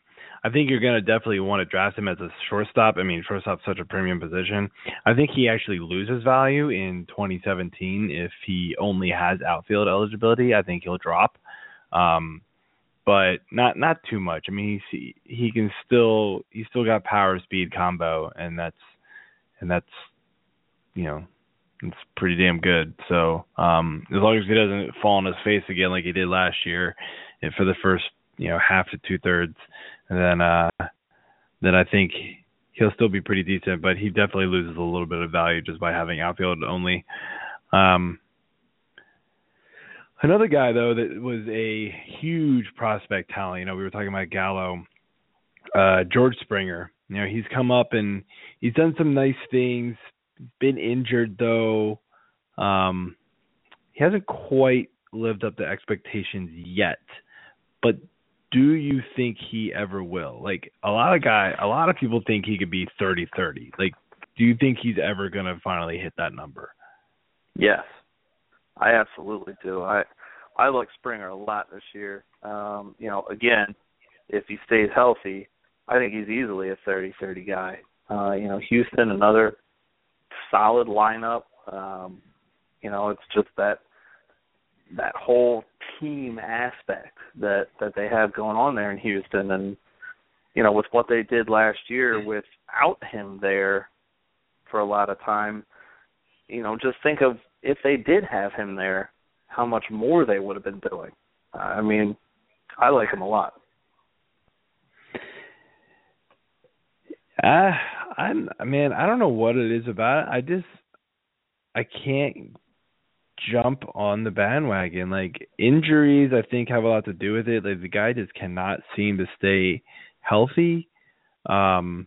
I think you're going to definitely want to draft him as a shortstop. I mean, shortstop's such a premium position. I think he actually loses value in 2017 if he only has outfield eligibility. I think he'll drop. Um, but not not too much. I mean, he he can still he's still got power speed combo, and that's and that's you know it's pretty damn good. So um, as long as he doesn't fall on his face again like he did last year, and for the first you know half to two thirds, then uh, then I think he'll still be pretty decent. But he definitely loses a little bit of value just by having outfield only. Um, Another guy though that was a huge prospect talent. You know, we were talking about Gallo, uh, George Springer. You know, he's come up and he's done some nice things. Been injured though. Um, he hasn't quite lived up to expectations yet. But do you think he ever will? Like a lot of guy, a lot of people think he could be 30-30. Like, do you think he's ever gonna finally hit that number? Yes. I absolutely do. I I like Springer a lot this year. Um, you know, again, if he stays healthy, I think he's easily a 30-30 guy. Uh, you know, Houston, another solid lineup. Um, You know, it's just that that whole team aspect that that they have going on there in Houston and you know with what they did last year without him there for a lot of time you know just think of if they did have him there how much more they would have been doing i mean i like him a lot uh i'm i mean i don't know what it is about it i just i can't jump on the bandwagon. Like injuries, I think have a lot to do with it. Like the guy just cannot seem to stay healthy. Um,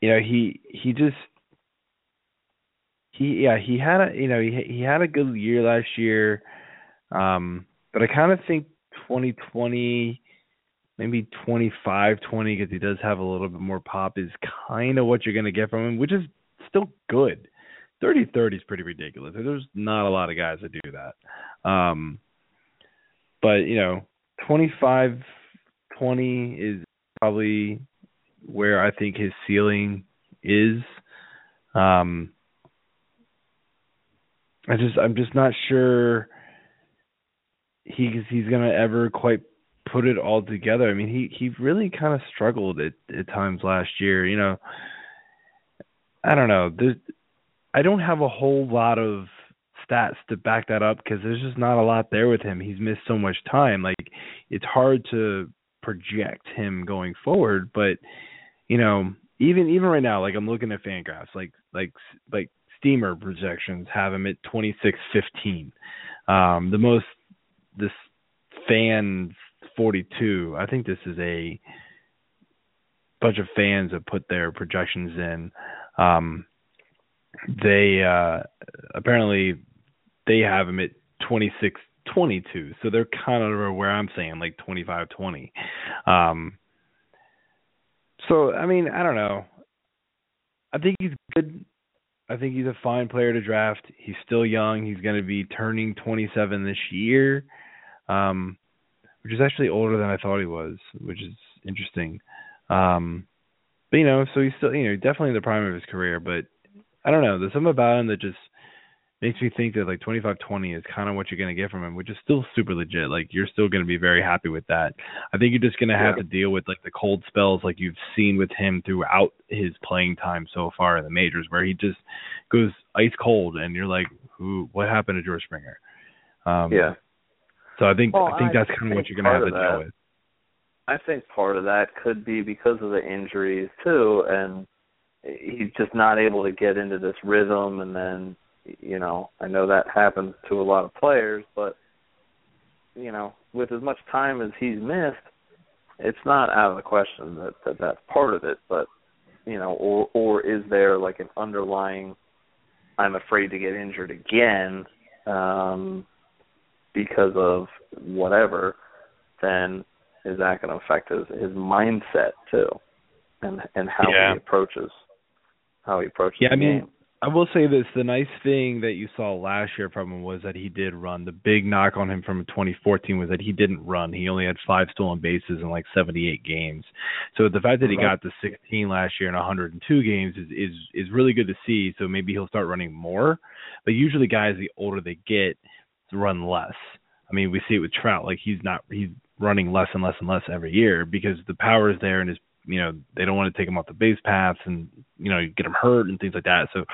you know, he he just he yeah he had a you know he he had a good year last year, um, but I kind of think 2020 maybe 25 20 because he does have a little bit more pop is kind of what you're going to get from him which is still good 30 30 is pretty ridiculous. There's not a lot of guys that do that. Um, but, you know, 25 20 is probably where I think his ceiling is. Um, I just I'm just not sure he's he's gonna ever quite put it all together. I mean, he he really kind of struggled at at times last year. You know, I don't know. There's I don't have a whole lot of stats to back that up because there's just not a lot there with him. He's missed so much time. Like it's hard to project him going forward, but you know, even even right now, like I'm looking at Fangraphs, like like like Steamer projections have him at 26-15. Um, the most this fans 42. I think this is a bunch of fans have put their projections in. Um, they uh apparently they have him at 26 22 so they're kind of where i'm saying like 25 20 um so i mean i don't know i think he's good i think he's a fine player to draft. He's still young. He's going to be turning 27 this year um which is actually older than i thought he was which is interesting. Um but you know so he's still you know definitely in the prime of his career but I don't know. There's something about him that just makes me think that like 25-20 is kind of what you're going to get from him, which is still super legit. Like you're still going to be very happy with that. I think you're just going to have yeah. to deal with like the cold spells like you've seen with him throughout his playing time so far in the majors, where he just goes ice cold, and you're like, "Who? What happened to George Springer?" Um, yeah. So I think well, I think I that's kind of what you're going to have to that, deal with. I think part of that could be because of the injuries too, and he's just not able to get into this rhythm and then you know I know that happens to a lot of players but you know with as much time as he's missed it's not out of the question that, that that's part of it but you know or or is there like an underlying I'm afraid to get injured again um because of whatever then is that going to affect his his mindset too and and how yeah. he approaches how he approaches yeah, the I mean, game. I will say this: the nice thing that you saw last year from him was that he did run. The big knock on him from 2014 was that he didn't run. He only had five stolen bases in like 78 games. So the fact that he got to 16 last year in 102 games is is is really good to see. So maybe he'll start running more. But usually, guys, the older they get, run less. I mean, we see it with Trout. Like he's not he's running less and less and less every year because the power is there and his you know they don't want to take them off the base paths and you know get them hurt and things like that. So,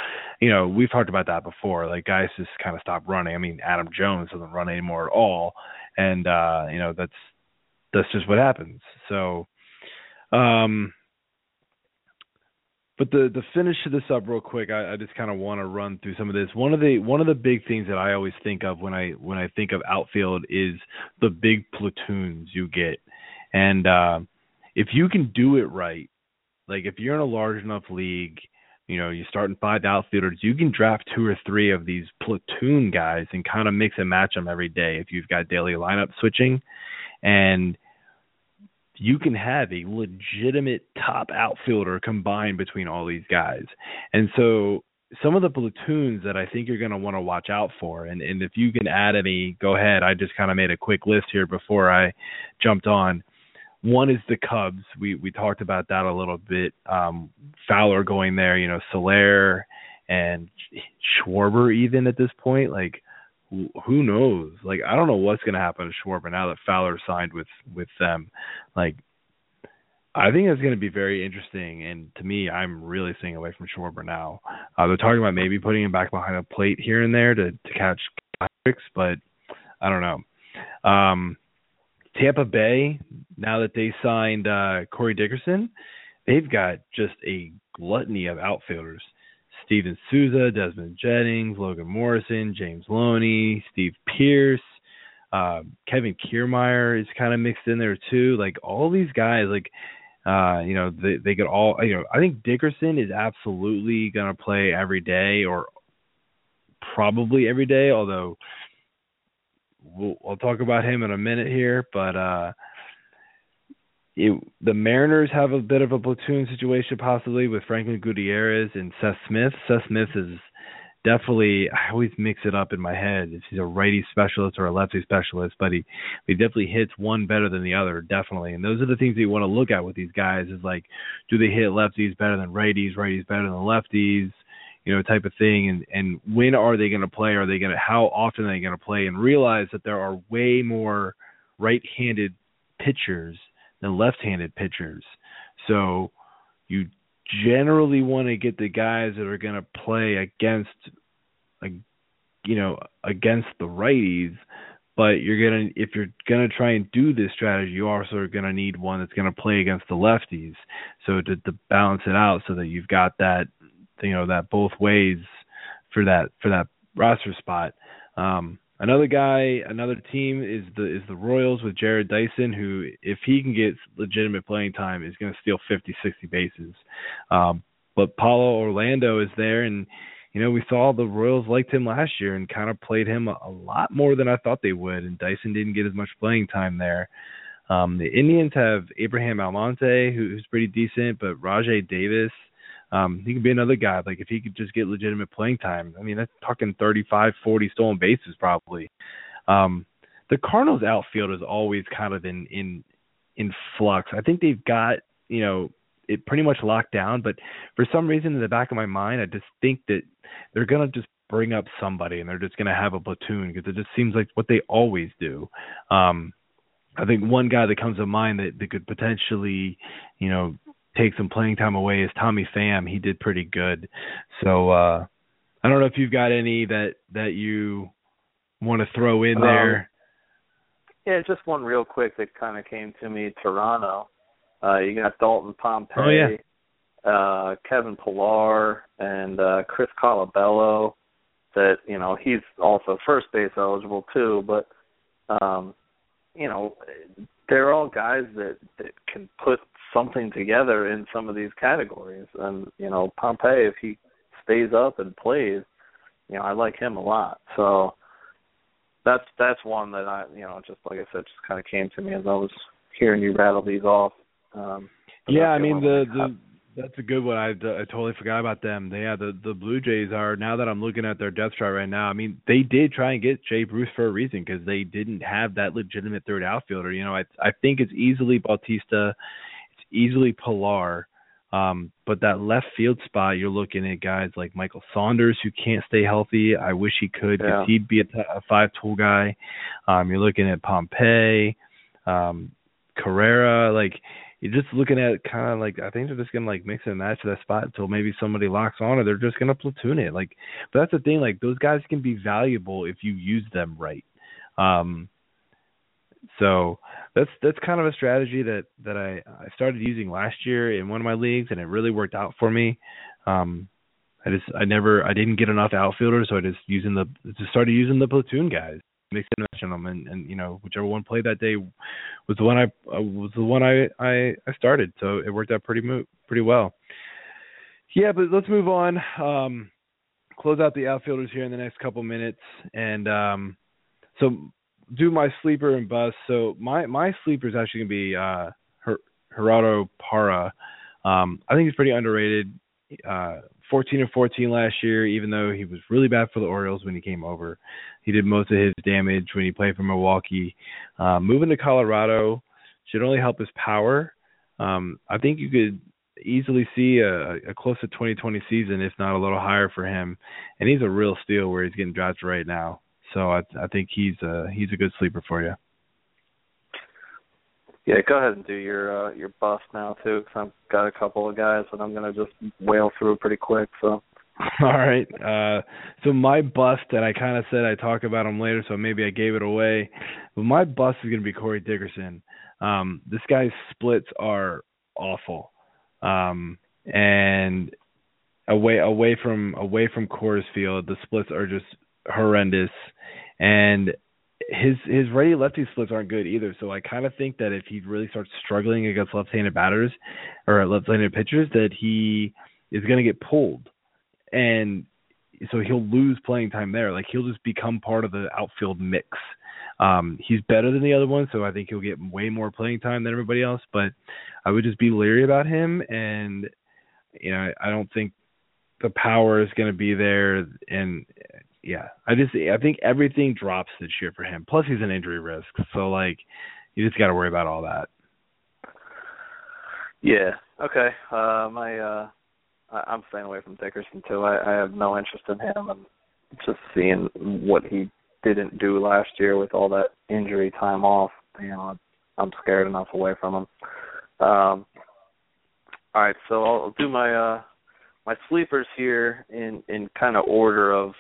you know we've talked about that before. Like guys just kind of stop running. I mean Adam Jones doesn't run anymore at all, and uh, you know that's that's just what happens. So, um, but the the finish to this up real quick, I, I just kind of want to run through some of this. One of the one of the big things that I always think of when I when I think of outfield is the big platoons you get, and uh, if you can do it right, like if you're in a large enough league, you know, you start in five outfielders, you can draft two or three of these platoon guys and kind of mix and match them every day if you've got daily lineup switching. And you can have a legitimate top outfielder combined between all these guys. And so some of the platoons that I think you're going to want to watch out for, and, and if you can add any, go ahead. I just kind of made a quick list here before I jumped on. One is the Cubs. We we talked about that a little bit. Um, Fowler going there, you know, Soler and Schwarber even at this point. Like who knows? Like I don't know what's going to happen to Schwarber now that Fowler signed with with them. Like I think it's going to be very interesting, and to me, I'm really staying away from Schwarber now. Uh, they're talking about maybe putting him back behind a plate here and there to to catch tricks, but I don't know. Um, Tampa Bay, now that they signed uh, Corey Dickerson, they've got just a gluttony of outfielders. Steven Souza, Desmond Jennings, Logan Morrison, James Loney, Steve Pearce, uh, Kevin Kiermaier is kind of mixed in there too. Like all these guys, like uh, you know, they they could all you know. I think Dickerson is absolutely gonna play every day or probably every day, although we'll, I'll talk about him in a minute here. But uh, it, the Mariners have a bit of a platoon situation possibly with Franklin Gutierrez and Seth Smith. Seth Smith is definitely I always mix it up in my head if he's a righty specialist or a lefty specialist, but he he definitely hits one better than the other, definitely. And those are the things that you want to look at with these guys is like, do they hit lefties better than righties, righties better than lefties, you know, type of thing. And and when are they going to play? Are they going to how often are they going to play? And realize that there are way more right-handed pitchers than left-handed pitchers. So you generally want to get the guys that are going to play against, like, you know, against the righties. But you're gonna, if you're gonna try and do this strategy, you also are gonna need one that's gonna play against the lefties. So to, to balance it out, so that you've got that, you know, that both ways for that for that roster spot. Um, Another guy, another team is the is the Royals with Jarrod Dyson, who if he can get legitimate playing time, is going to steal 50, 60 bases. Um, but Paulo Orlando is there, and you know we saw the Royals liked him last year and kind of played him a, a lot more than I thought they would, and Dyson didn't get as much playing time there. Um, the Indians have Abraham Almonte, who, who's pretty decent, but Rajai Davis um, he could be another guy. Like if he could just get legitimate playing time. I mean, that's talking 35, 40 stolen bases probably. Um, the Cardinals outfield is always kind of in in in flux. I think they've got you know it pretty much locked down, but for some reason in the back of my mind, I just think that they're gonna just bring up somebody and they're just gonna have a platoon because it just seems like what they always do. Um, I think one guy that comes to mind that, that could potentially, you know, take some playing time away is Tommy Pham. He did pretty good. So uh I don't know if you've got any that that you want to throw in there. Um, yeah, just one real quick that kind of came to me. Toronto. Uh you got Dalton Pompey. Oh, yeah. Uh, Kevin Pillar and uh, Chris Colabello. That you know he's also first base eligible too, but um, you know they're all guys that that can put something together in some of these categories. And you know, Pompey, if he stays up and plays, you know, I like him a lot. So that's that's one that I, you know, just like I said, just kind of came to me as I was hearing you rattle these off. Um, yeah, I mean the the that's a good one. I, I totally forgot about them. They yeah, the the Blue Jays are now that I'm looking at their depth chart right now. I mean, they did try and get Jay Bruce for a reason because they didn't have that legitimate third outfielder. You know, I I think it's easily Bautista easily Pillar. Um, but that left field spot, you're looking at guys like Michael Saunders who can't stay healthy. I wish he could because yeah. he'd be a, t- a five tool guy. Um, you're looking at Pompey, um, Carrera. Like you're just looking at kind of like I think they're just gonna like mix and match that spot until maybe somebody locks on, or they're just gonna platoon it. Like, but that's the thing. Like those guys can be valuable if you use them right. Um, so that's that's kind of a strategy that that I I started using last year in one of my leagues, and it really worked out for me. Um, I just I never I didn't get enough outfielders, so I just using the just started using the platoon guys, mix and them, and and you know whichever one played that day was the one I uh, was the one I I I started, so it worked out pretty mo- pretty well. Yeah, but let's move on. Um, close out the outfielders here in the next couple minutes, and um, so do my sleeper and bust. So my my sleeper is actually gonna be uh Her- Gerardo Parra. Um, I think he's pretty underrated. Uh, 14 or 14 last year, even though he was really bad for the Orioles when he came over. He did most of his damage when he played for Milwaukee. Uh, moving to Colorado should only help his power. Um, I think you could easily see a, a close to 2020 season, if not a little higher for him. And he's a real steal where he's getting drafted right now. So I, I think he's a he's a good sleeper for you. Yeah, go ahead and do your uh, your bust now too, because I've got a couple of guys that I'm gonna just whale through pretty quick. So. All right. Uh, so my bust, and I kind of said I talk about him later, so maybe I gave it away. But my bust is going to be Corey Dickerson. Um, this guy's splits are awful, um, and away away from away from Coors Field, the splits are just horrendous, and his his righty lefty splits aren't good either. So I kind of think that if he really starts struggling against left-handed batters or left-handed pitchers, that he is going to get pulled, and so he'll lose playing time there. Like he'll just become part of the outfield mix. Um, he's better than the other one, so I think he'll get way more playing time than everybody else. But I would just be leery about him, and you know I don't think the power is going to be there, and yeah, I just I think everything drops this year for him. Plus, he's an injury risk, so like you just got to worry about all that. Yeah. Okay. Uh, my uh, I'm staying away from Dickerson too. I, I have no interest in him. I'm just seeing what he didn't do last year with all that injury time off. You know, I'm scared enough away from him. Um, all right, so I'll do my uh my sleepers here in in kind of order of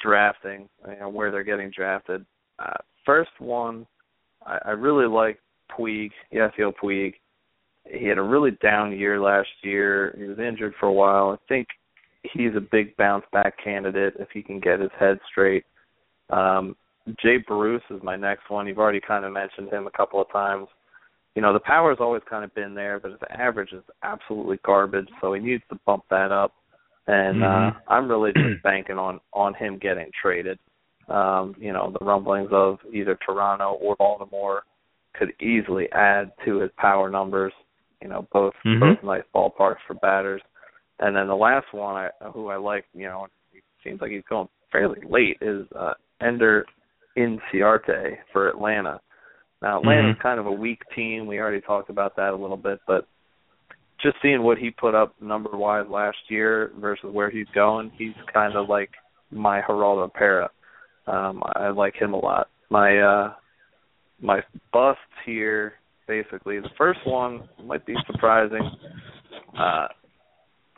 drafting, you know, where they're getting drafted. Uh, first one, I, I really like Puig, Yasiel Puig. He had a really down year last year. He was injured for a while. I think he's a big bounce back candidate if he can get his head straight. Um, Jay Bruce is my next one. You've already kind of mentioned him a couple of times. You know, the power has always kind of been there, but his average is absolutely garbage, so he needs to bump that up and mm-hmm. uh, I'm really just banking on on him getting traded. Um, you know, the rumblings of either Toronto or Baltimore could easily add to his power numbers. You know, both mm-hmm. both nice ballparks for batters. And then the last one, I, who I like, you know, it seems like he's going fairly late, is uh, Ender Inciarte for Atlanta. Now Atlanta's mm-hmm. kind of a weak team. We already talked about that a little bit, but just seeing what he put up number wise last year versus where he's going, he's kind of like my Gerardo Parra. Um, I like him a lot. My uh my busts here, basically, the first one might be surprising, uh,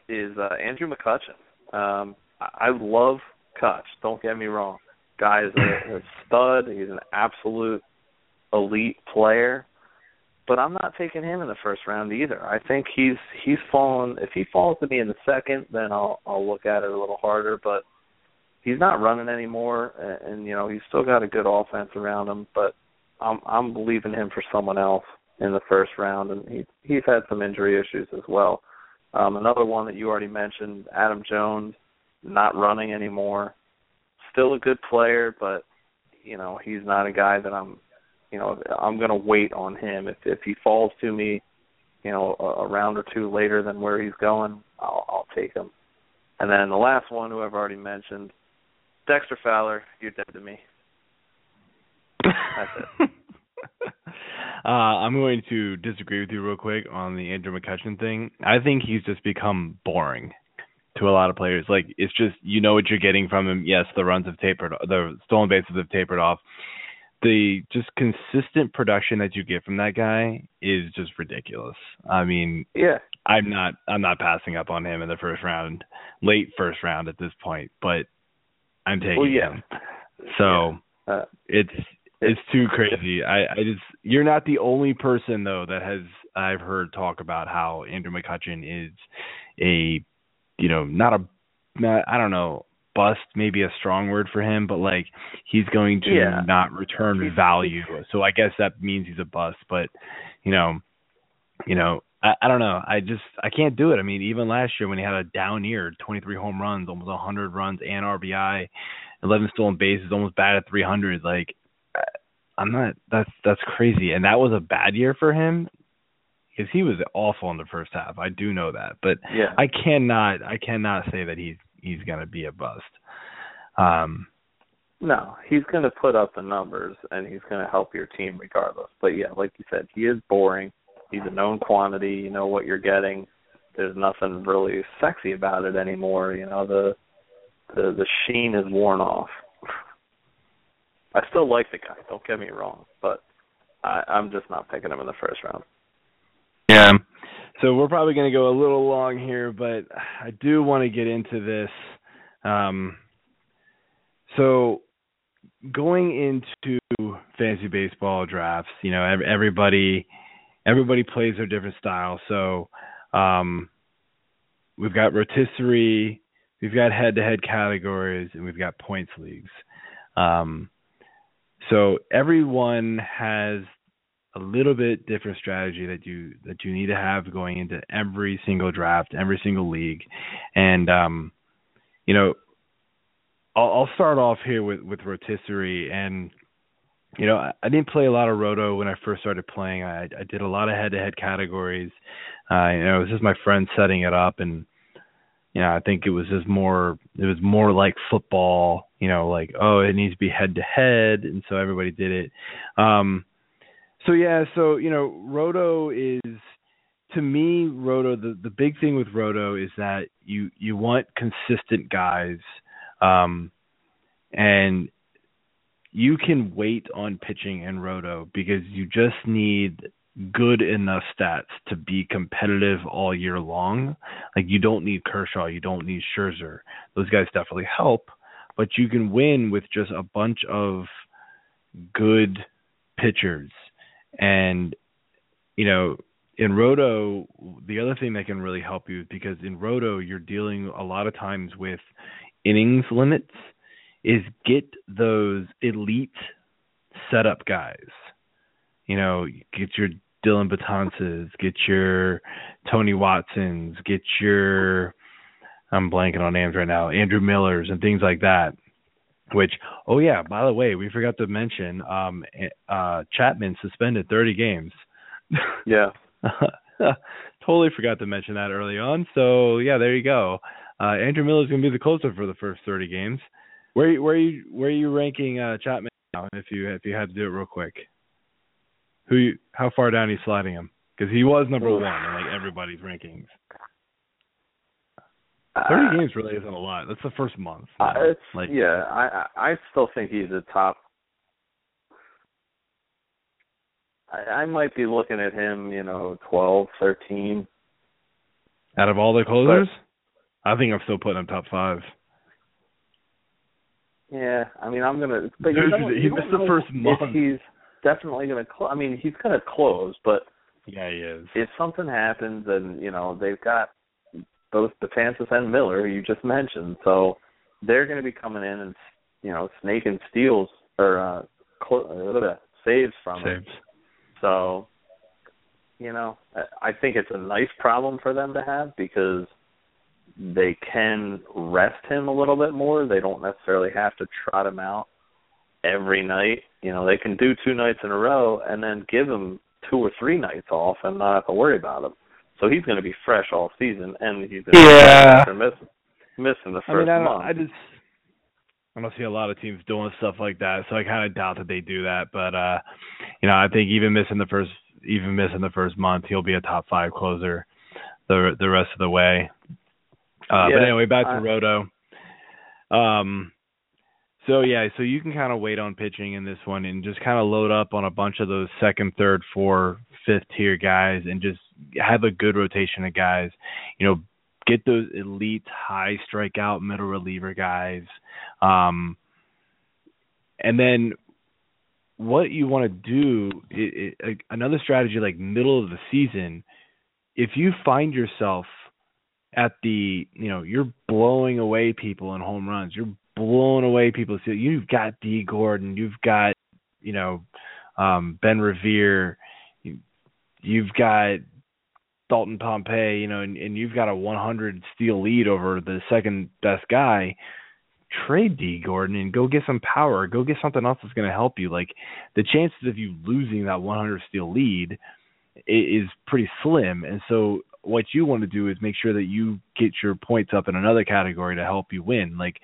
is uh, Andrew McCutchen. Um, I, I love Kutch. Don't get me wrong. Guy is a, a stud. He's an absolute elite player but I'm not taking him in the first round either. I think he's he's fallen. If he falls to me in the second, then I'll I'll look at it a little harder. But he's not running anymore, and, and you know he's still got a good offense around him. But I'm I'm believing him for someone else in the first round, and he he's had some injury issues as well. Um, another one that you already mentioned, Adam Jones, not running anymore. Still a good player, but you know he's not a guy that I'm you know, I'm going to wait on him. If if he falls to me, you know, a, a round or two later than where he's going, I'll I'll take him. And then the last one, who I've already mentioned, Dexter Fowler, you're dead to me. That's it. uh, I'm going to disagree with you real quick on the Andrew McCutchen thing. I think he's just become boring to a lot of players. Like it's just you know what you're getting from him. Yes, the runs have tapered, the stolen bases have tapered off the just consistent production that you get from that guy is just ridiculous. I mean, yeah, I'm not I'm not passing up on him in the first round, late first round at this point, but I'm taking well, yeah. him. So yeah. uh, it's it's too crazy. I I just you're not the only person though that has I've heard talk about how Andrew McCutchen is a you know not a not, I don't know bust maybe a strong word for him, but like he's going to yeah. not return value. So I guess that means he's a bust. But you know, you know, I, I don't know. I just I can't do it. I mean, even last year when he had a down year, 23 home runs, almost 100 runs and RBI, 11 stolen bases, almost batted 300. Like I'm not. That's that's crazy. And that was a bad year for him because he was awful in the first half. I do know that, but yeah. I cannot I cannot say that he's he's going to be a bust. Um, no, he's going to put up the numbers and he's going to help your team regardless. But yeah, like you said, he is boring. he's a known quantity. You know what you're getting. There's nothing really sexy about it anymore. You know the the the sheen is worn off. I still like the guy. Don't get me wrong, but I, I'm just not picking him in the first round. Yeah. So we're probably going to go a little long here, but I do want to get into this. Um, so going into fantasy baseball drafts, you know, everybody everybody plays their different style. So um, we've got rotisserie, we've got head-to-head categories, and we've got points leagues. Um, so everyone has a little bit different strategy that you that you need to have going into every single draft, every single league, and um, you know, I'll, I'll start off here with with rotisserie, and you know, I, I didn't play a lot of roto when I first started playing. I, I did a lot of head-to-head categories. Uh, you know, it was just my friend setting it up, and you know, I think it was just more it was more like football, you know, like oh, it needs to be head to head and so everybody did it. Um so yeah, so you know, Roto is to me, Roto the the big thing with Roto is that you you want consistent guys, um, and you can wait on pitching in Roto because you just need good enough stats to be competitive all year long. Like you don't need Kershaw, you don't need Scherzer. Those guys definitely help, but you can win with just a bunch of good pitchers and you know, in Roto, the other thing that can really help you because in Roto you're dealing a lot of times with innings limits is get those elite setup guys. You know, get your Dellin Betances, get your Tony Watsons, get your I'm blanking on names right now, Andrew Millers and things like that. Which, oh yeah, by the way, we forgot to mention, um, uh, Chapman suspended 30 games. Yeah. totally forgot to mention that early on. So yeah, there you go. Uh, Andrew Miller is going to be the closer for the first 30 games. Where where are you where are you ranking uh, Chapman now? If you if you had to do it real quick, who you, how far down are you sliding him? Because he was number one in like everybody's rankings. Thirty uh, games really isn't a lot. That's the first month. Uh, it's, like, yeah, I I still think he's a top. I, I might be looking at him, you know, twelve, thirteen. Out of all the closers, but, I think I'm still putting him top five. Yeah, I mean, I'm gonna. But you he missed the first month. He's definitely gonna. Cl- I mean, he's gonna close, but yeah, he is. If something happens, and you know they've got both Betances and Miller you just mentioned. So they're going to be coming in and you know snaking steals or uh, cl- uh, saves from saves. it. So you know I think it's a nice problem for them to have because they can rest him a little bit more. They don't necessarily have to trot him out every night. You know, they can do two nights in a row and then give him two or three nights off and not have to worry about him. So he's going to be fresh all season, and he's going to yeah. be missing missing the first I mean, I month. I just I don't see a lot of teams doing stuff like that, so I kind of doubt that they do that. But uh, you know, I think even missing the first even missing the first month, he'll be a top five closer the the rest of the way. Uh, yeah, but anyway, back to I, Roto. Um, so yeah, so you can kind of wait on pitching in this one and just kind of load up on a bunch of those second, third, four, fifth tier guys and just have a good rotation of guys. You know, get those elite high strikeout middle reliever guys. Um, and then what you want to do it, it, another strategy like middle of the season if you find yourself at the you know you're blowing away people in home runs you're blowing away people so you've got Dee Gordon you've got you know um Ben Revere you've got Dalton Pompey, you know, and, and you've got a 100 steal lead over the second best guy, trade Dee Gordon and go get some power. Go get something else that's going to help you. Like the chances of you losing that 100 steal lead is pretty slim. And so what you want to do is make sure that you get your points up in another category to help you win. Like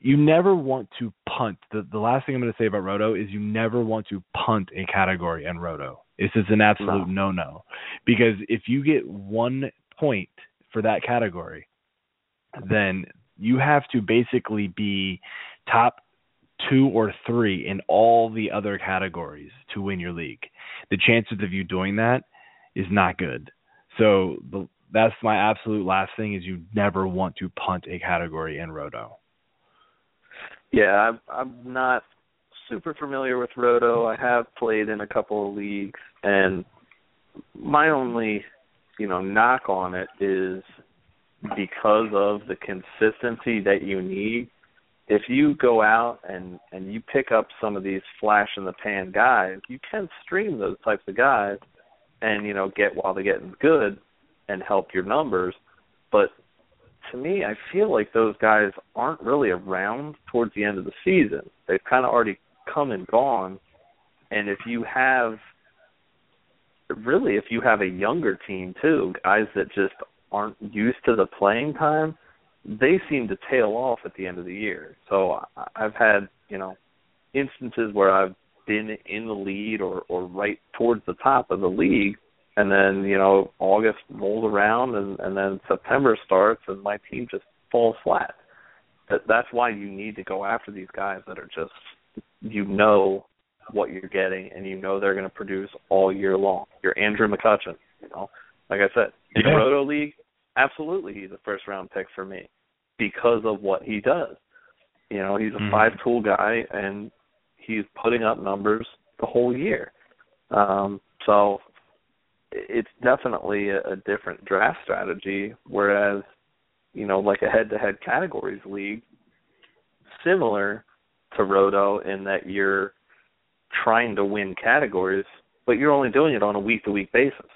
you never want to punt. The the last thing I'm going to say about Roto is you never want to punt a category in Roto This is an absolute no no. Because if you get one point for that category, then you have to basically be top two or three in all the other categories to win your league. The chances of you doing that is not good. So the, that's my absolute last thing is you never want to punt a category in roto. Yeah, I'm I'm not super familiar with roto. I have played in a couple of leagues and my only, you know, knock on it is because of the consistency that you need if you go out and and you pick up some of these flash in the pan guys, you can stream those types of guys and you know get while they're getting good and help your numbers. But to me, I feel like those guys aren't really around towards the end of the season. They've kind of already come and gone. And if you have really if you have a younger team too, guys that just aren't used to the playing time, they seem to tail off at the end of the year. So I've had, you know, instances where I've been in the lead or or right towards the top of the league and then, you know, August rolls around and and then September starts and my team just falls flat. That that's why you need to go after these guys that are just you know what you're getting and you know they're going to produce all year long. You're Andrew McCutchen, you know. Like I said, in yeah. the Roto League, absolutely he's a first round pick for me because of what he does. You know, he's a mm-hmm. five tool guy and he's putting up numbers the whole year. Um, so it's definitely a, a different draft strategy. Whereas, you know, like a head to head categories league, similar to Roto in that you're trying to win categories, but you're only doing it on a week to week basis.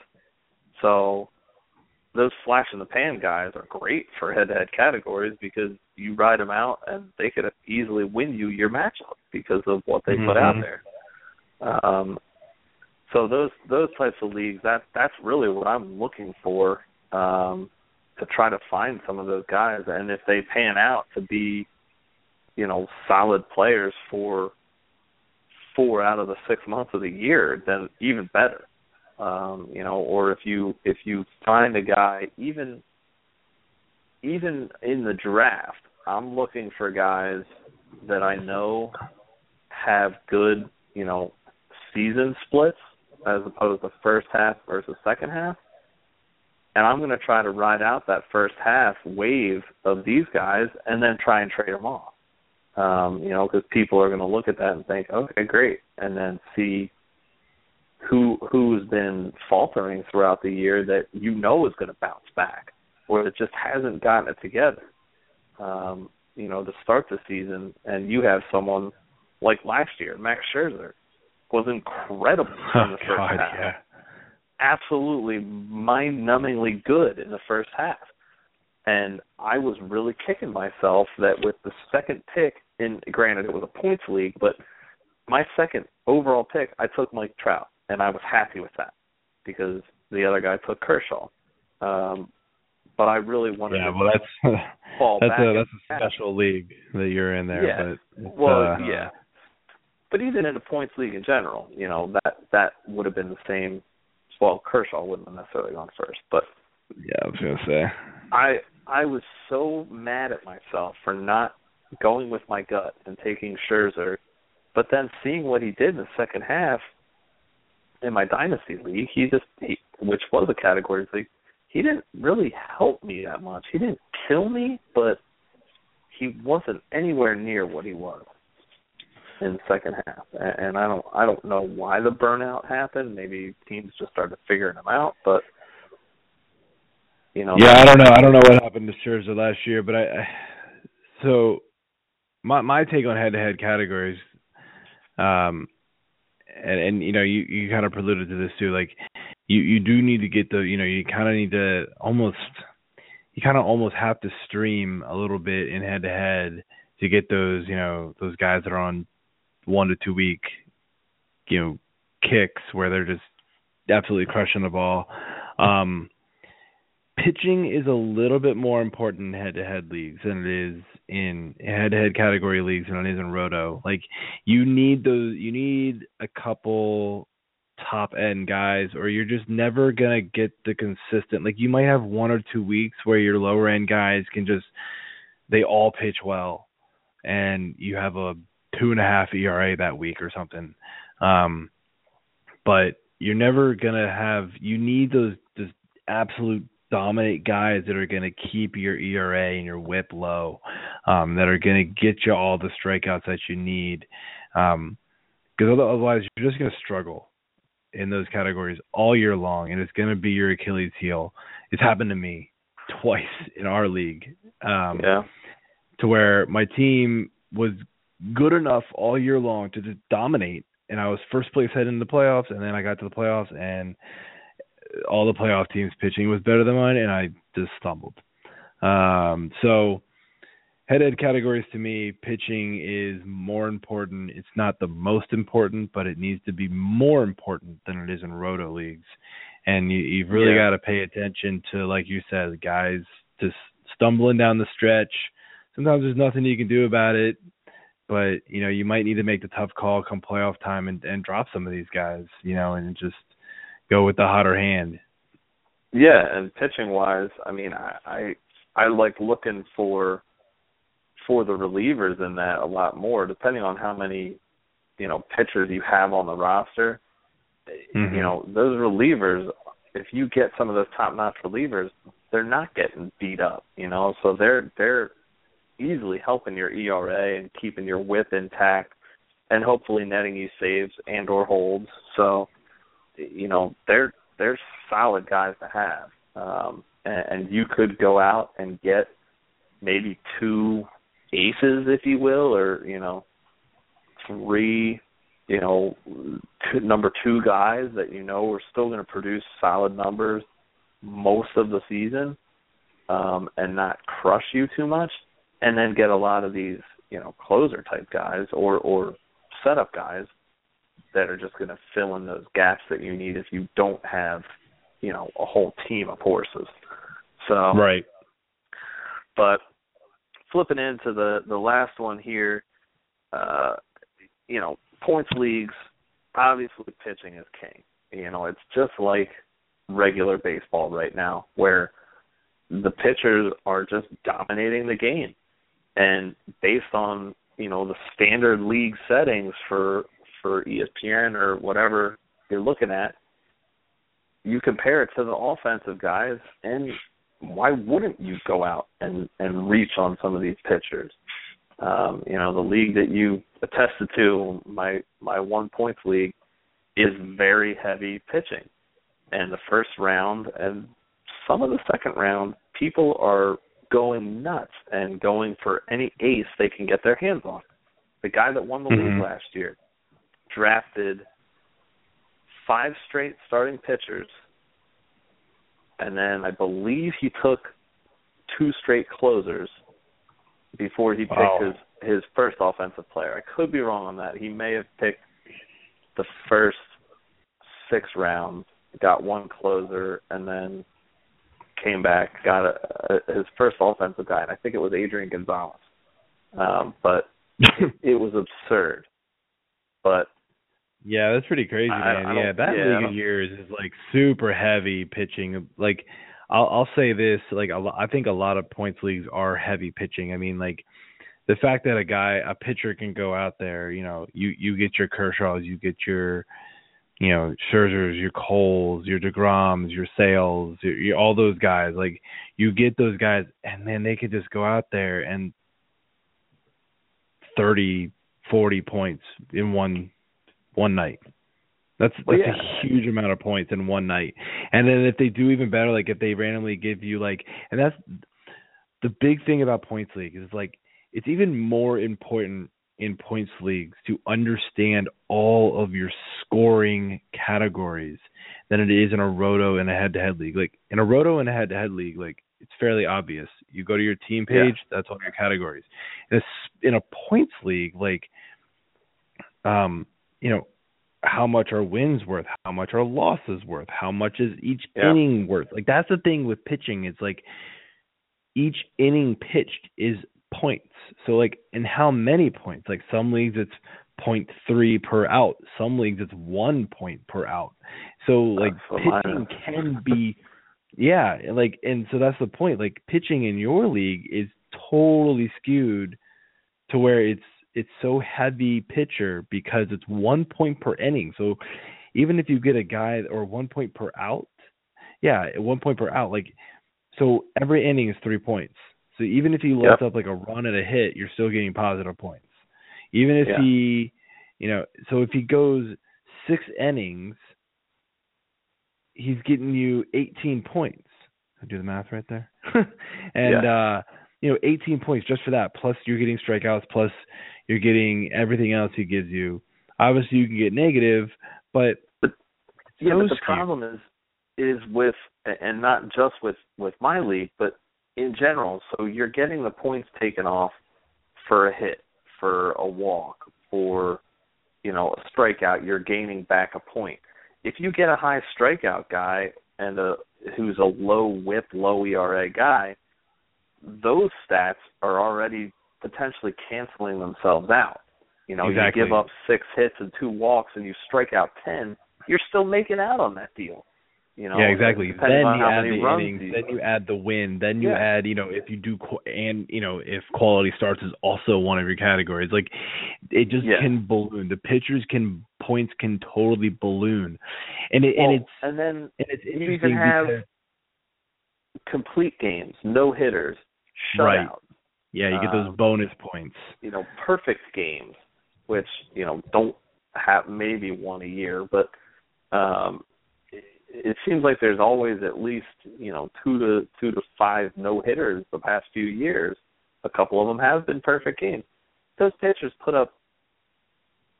So those flash in the pan guys are great for head to head categories because you ride them out and they could easily win you your matchup because of what they mm-hmm. put out mm-hmm. there. Um, so those those types of leagues that that's really what I'm looking for um, to try to find some of those guys and if they pan out to be you know solid players for four out of the six months of the year then even better um, you know, or if you if you find a guy even even in the draft, I'm looking for guys that I know have good, you know, season splits as opposed to first half versus second half. And I'm going to try to ride out that first half wave of these guys and then try and trade them off. Um, you know, because people are going to look at that and think, okay, great, and then see who who's been faltering throughout the year that you know is going to bounce back, or that just hasn't gotten it together. Um, you know, to start the season, and you have someone like last year, Max Scherzer, was incredible oh, in the first God, half. Yeah. Absolutely mind-numbingly good in the first half. And I was really kicking myself that with the second pick in granted it was a points league, but my second overall pick I took Mike Trout and I was happy with that because the other guy took Kershaw. Um, but I really wanted yeah, to well, that's fall that's back a that's a special league that you're in there. Yeah. But well, uh, yeah. But even in a points league in general, you know that that would have been the same. Well, Kershaw wouldn't have necessarily gone first, but yeah, I was gonna say I I was so mad at myself for not going with my gut and taking Scherzer, but then seeing what he did in the second half, in my dynasty league, he just he, which was a category league, he didn't really help me that much. He didn't kill me, but he wasn't anywhere near what he was in the second half. And I don't I don't know why the burnout happened. Maybe teams just started figuring him out, but you know. Yeah, I don't know. I don't know what happened to Scherzer last year, but I, I so my my take on head to head categories um and and you know you you kind of preluded to this too like you you do need to get the you know you kind of need to almost you kind of almost have to stream a little bit in head to head to get those you know those guys that are on one to two week you know kicks where they're just absolutely crushing the ball um pitching is a little bit more important in head to head leagues than it is in head to head category leagues than it is in roto. Like you need those you need a couple top end guys or you're just never to get the consistent like you might have one or two weeks where your lower end guys can just they all pitch well and you have a two and a half ERA that week or something. Um but you're never gonna have you need those absolute dominant guys that are going to keep your ERA and your WHIP low, um, that are going to get you all the strikeouts that you need. Um, because otherwise you're just going to struggle in those categories all year long, and it's going to be your Achilles heel. It's happened to me twice in our league. Um, yeah. To where my team was good enough all year long to just dominate, and I was first place heading into the playoffs, and then I got to the playoffs, and all the playoff teams pitching was better than mine, and I just stumbled. Um, so head-to-head categories to me, pitching is more important. It's not the most important, but it needs to be more important than it is in roto leagues. And you, you've really Yeah. got to pay attention to, like you said, guys just stumbling down the stretch. Sometimes there's nothing you can do about it, but you know you might need to make the tough call come playoff time and, and drop some of these guys, you know, and just go with the hotter hand. Yeah, and pitching wise, I mean, I, I I like looking for for the relievers in that a lot more, depending on how many you know pitchers you have on the roster. Mhm. You know, those relievers, if you get some of those top notch relievers, they're not getting beat up. You know, so they're they're easily helping your ERA and keeping your WHIP intact, and hopefully netting you saves and or holds. So, you know, they're they're solid guys to have. Um, and, and you could go out and get maybe two aces, if you will, or you know, three, you know, two, number two guys that you know are still going to produce solid numbers most of the season, um, and not crush you too much, and then get a lot of these, you know, closer type guys or or setup guys that are just going to fill in those gaps that you need if you don't have, you know, a whole team of horses. So Right. but flipping into the the last one here, uh, you know, points leagues, obviously pitching is king. You know, it's just like regular baseball right now, where the pitchers are just dominating the game, and based on you know the standard league settings for for ESPN or whatever you're looking at, you compare it to the offensive guys, and why wouldn't you go out and and reach on some of these pitchers? Um, you know, the league that you attested to, my my one points league, is very heavy pitching, and the first round and some of the second round, people are going nuts and going for any ace they can get their hands on. The guy that won the Mhm. league last year drafted five straight starting pitchers and then I believe he took two straight closers before he picked Wow. his his first offensive player. I could be wrong on that. He may have picked the first six rounds, got one closer, and then came back, got a, a, his first offensive guy, and I think it was Adrian Gonzalez. Um, but it was absurd. But Yeah, that's pretty crazy, man. I yeah, that yeah, league of yours is like super heavy pitching. Like, I'll I'll say this: like, a I think a lot of points leagues are heavy pitching. I mean, like, the fact that a guy, a pitcher, can go out there, you know, you you get your Kershaws, you get your, you know, Scherzers, your Coles, your Degroms, your Sales, your, your, all those guys. Like, you get those guys, and then they could just go out there and thirty, forty points in one one night. That's Well, that's yeah. a huge amount of points in one night. And then if they do even better, like if they randomly give you like, and that's the big thing about points league is like it's even more important in points leagues to understand all of your scoring categories than it is in a roto and a head-to-head league. Like in a roto and a head-to-head league, like it's fairly obvious. You go to your team Yeah. page, that's all your categories. In a, in a points league, like um, you know, how much are wins worth? How much are losses worth? How much is each Yeah. inning worth? Like that's the thing with pitching. It's like each inning pitched is points. So like and how many points? Like some leagues it's 0.3 per out. Some leagues it's one point per out. So like pitching can be yeah, like and so that's the point. Like pitching in your league is totally skewed to where it's it's so heavy pitcher because it's one point per inning. So even if you get a guy or one point per out, yeah, one point per out, like so every inning is three points. So even if he lets yep. up like a run and a hit, you're still getting positive points. Even if yeah. he, you know, so if he goes six innings, he's getting you 18 points. I do the math right there. and yeah. uh you know, 18 points just for that. Plus you're getting strikeouts. Plus you're getting everything else he gives you. Obviously you can get negative, but, but yeah, but the problem is is with and not just with with my league, but in general. So you're getting the points taken off for a hit, for a walk, for you know a strikeout. You're gaining back a point. If you get a high strikeout guy and a who's a low WHIP, low ERA guy, those stats are already potentially canceling themselves out. You know, exactly. you give up six hits and two walks and you strike out ten, you're still making out on that deal. You know, yeah, exactly. Then you add the innings, you then you add the win, then you yeah. add, you know, if you do and you know if quality starts is also one of your categories. Like it just yeah. can balloon. The pitchers can points can totally balloon, and it well, and it's and then and it's you even have complete games, no hitters, shutouts. Right. Yeah, you get those um, bonus points. You know, perfect games, which you know don't have maybe one a year, but um it seems like there's always at least you know two to two to five no hitters the past few years. A couple of them have been perfect games. Those pitchers put up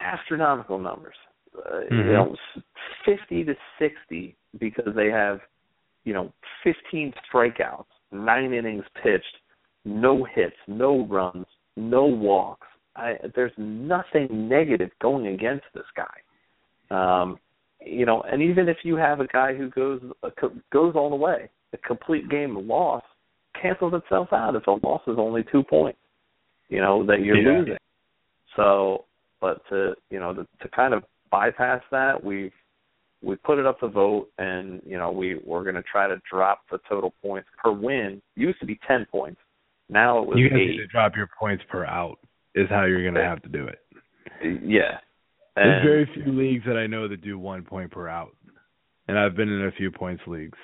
astronomical numbers, uh, mm-hmm. you know, fifty to sixty because they have you know fifteen strikeouts, nine innings pitched, no hits, no runs, no walks. I, there's nothing negative going against this guy. Um, you know, and even if you have a guy who goes goes all the way, a complete game loss cancels itself out if a loss is only two points. You know that you're yeah. losing. So, but to you know to, to kind of bypass that, we've we put it up to vote, and you know we we're going to try to drop the total points per win. It Used to be ten points, now it was you eight. have to drop your points per out. Is how you're going to have to do it. Yeah, there's very few leagues that I know that do one point per out, and I've been in a few points leagues,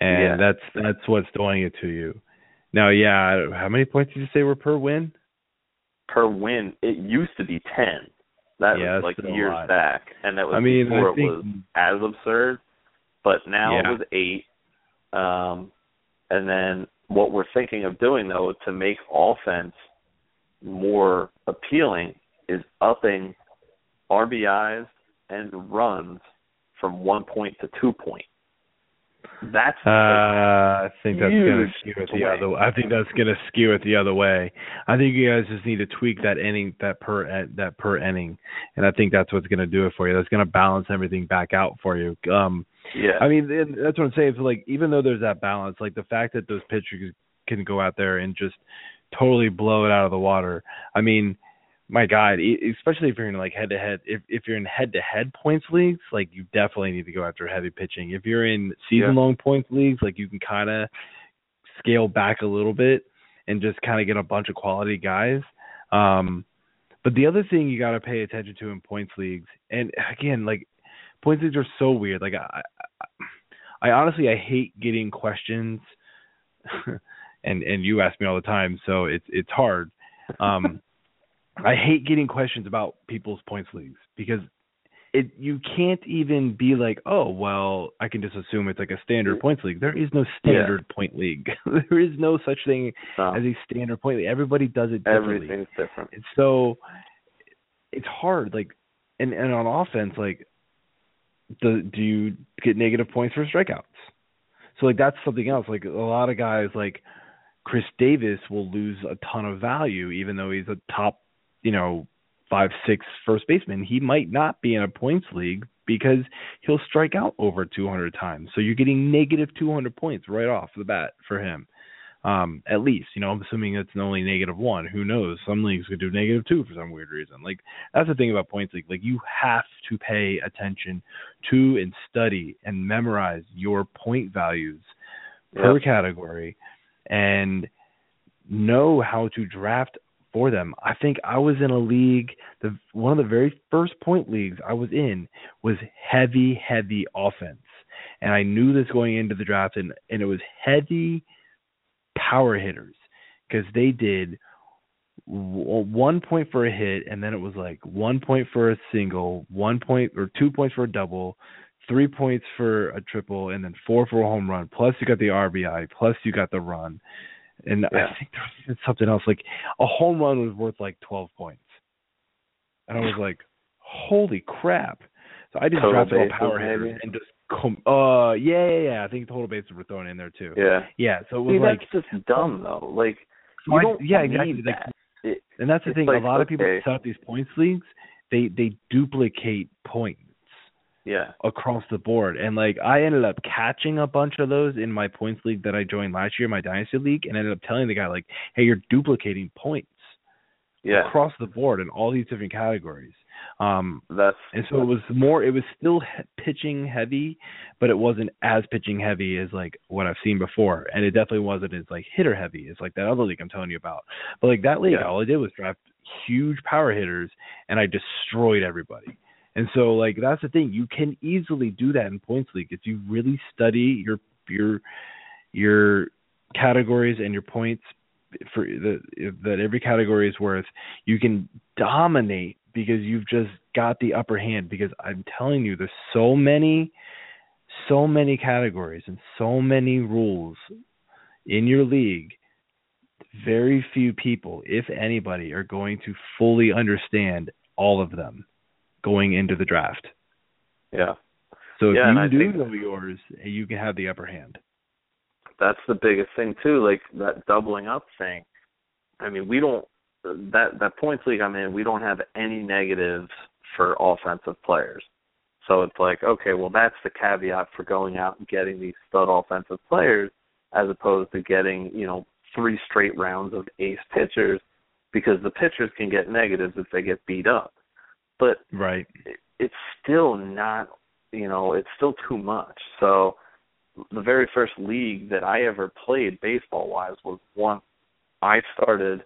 and yeah. that's that's what's doing it to you. Now, yeah, how many points did you say were per win? Per win, it used to be ten. That yeah, was like years back, and that was I mean, before I think, it was as absurd. But now yeah. it was eight. Um, and then what we're thinking of doing though to make offense more appealing is upping RBIs and runs from one point to two point. That's uh, I think that's going to skew it the other. I think that's going to skew it the other way. I think you guys just need to tweak that inning, that per that per inning, and I think that's what's going to do it for you. That's going to balance everything back out for you. Um, yeah. I mean, that's what I'm saying. So like, even though there's that balance, like the fact that those pitchers can go out there and just totally blow it out of the water. I mean, my God, especially if you're in like head to head, if if you're in head to head points leagues, like you definitely need to go after heavy pitching. If you're in season long points leagues, like you can kind of scale back a little bit and just kind of get a bunch of quality guys. Um, but the other thing you got to pay attention to in points leagues, and again, like points leagues are so weird. Like I, I, I honestly I hate getting questions, and and you ask me all the time, so it's it's hard. Um, I hate getting questions about people's points leagues because it you can't even be like, oh well, I can just assume it's like a standard points league. There is no standard yeah. point league. there is no such thing no. as a standard point league. Everybody does it differently. Everything's different. And so it's hard. Like and and on offense, like do do you get negative points for strikeouts? So like that's something else. Like a lot of guys like Chris Davis will lose a ton of value even though he's a top you know, five, six first baseman, he might not be in a points league because he'll strike out over 200 times. So you're getting negative 200 points right off the bat for him. Um, at least, you know, I'm assuming it's only negative one. Who knows? Some leagues could do negative two for some weird reason. Like that's the thing about points league. Like you have to pay attention to and study and memorize your point values Yep. per category and know how to draft for them. I think I was in a league, the one of the very first point leagues I was in was heavy, heavy offense. And I knew this going into the draft and, and it was heavy power hitters because they did one point for a hit and then it was like one point for a single, one point or two points for a double, three points for a triple, and then four for a home run. Plus you got the RBI, plus you got the run. And Yeah. I think there was even something else. Like a home run was worth like twelve points. And I was like, Holy crap. So I just Total drafted all power hitters maybe? and just com- uh yeah, yeah, yeah. I think total bases were thrown in there too. Yeah. Yeah, so it was See, like that's just dumb though. Like so you I- don't yeah, exactly. Like, that. It- and that's the thing. like, a lot of people set up these points leagues. They they duplicate points yeah. across the board, and like I ended up catching a bunch of those in my points league that I joined last year, my dynasty league, and ended up telling the guy like, "Hey, you're duplicating points Yeah. across the board in all these different categories." Um, That's and so it was more. It was still he- pitching heavy, but it wasn't as pitching heavy as like what I've seen before, and it definitely wasn't as like hitter heavy as like that other league I'm telling you about. But like that league, Yeah. all I did was draft huge power hitters, and I destroyed everybody. And so like that's the thing. You can easily do that in points league if you really study your your your categories and your points for the that every category is worth. You can dominate because you've just got the upper hand. Because I'm telling you, there's so many, so many categories and so many rules in your league. Very few people, if anybody, are going to fully understand all of them going into the draft. yeah. So if Yeah, you do know yours, you can have the upper hand. that's the biggest thing too like that doubling up thing i mean we don't that that points league i'm in we don't have any negatives for offensive players so it's like okay well that's the caveat for going out and getting these stud offensive players as opposed to getting you know three straight rounds of ace pitchers because the pitchers can get negatives if they get beat up but Right. it- it's still not you know it's still too much. So the very first league that i ever played baseball wise was one i started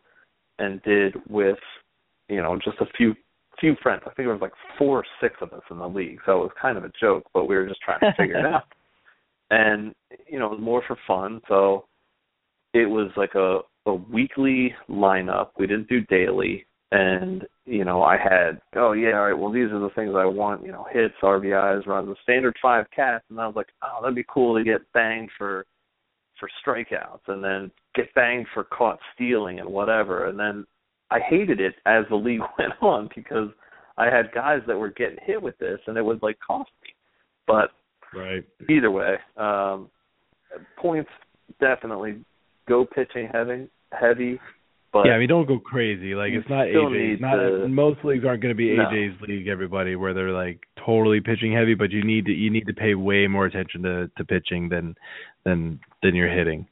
and did with you know just a few few friends. I think there was like four or six of us in the league so it was kind of a joke but we were just trying to figure it out. And you know it was more for fun so it was like a a weekly lineup. We didn't do daily and you know I had oh yeah all right well these are the things I want you know hits RBIs runs the standard five cats. And I was like oh that'd be cool to get banged for for strikeouts and then get banged for caught stealing and whatever. And then I hated it as the league went on because I had guys that were getting hit with this and it would like cost me. But Right. either way um points definitely go pitching heavy heavy but yeah, I mean, don't go crazy. Like it's not AJ's. Not to- most leagues aren't going to be No. AJ's league. Everybody where they're like totally pitching heavy, but you need to you need to pay way more attention to to pitching than than than you're hitting.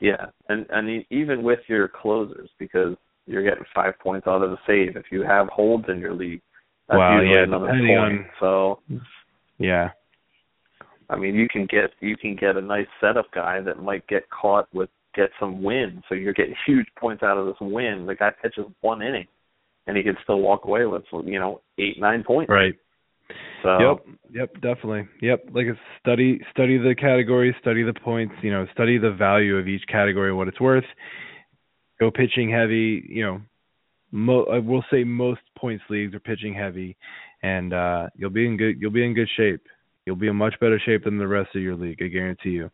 Yeah, and and even with your closers, because you're getting five points out of the save. If you have holds in your league, that's Wow, yeah, another depending point. on- So Yeah. I mean, you can get you can get a nice setup guy that might get caught with get some win. So you're getting huge points out of this win. The guy pitches one inning, and he can still walk away with you know eight nine points. Right. So Yep. Yep. Definitely. Yep. Like study study the categories, study the points. You know, study the value of each category, what it's worth. Go pitching heavy. You know, mo- I will say most points leagues are pitching heavy, and uh, you'll be in good. You'll be in good shape. You'll be in much better shape than the rest of your league. I guarantee you.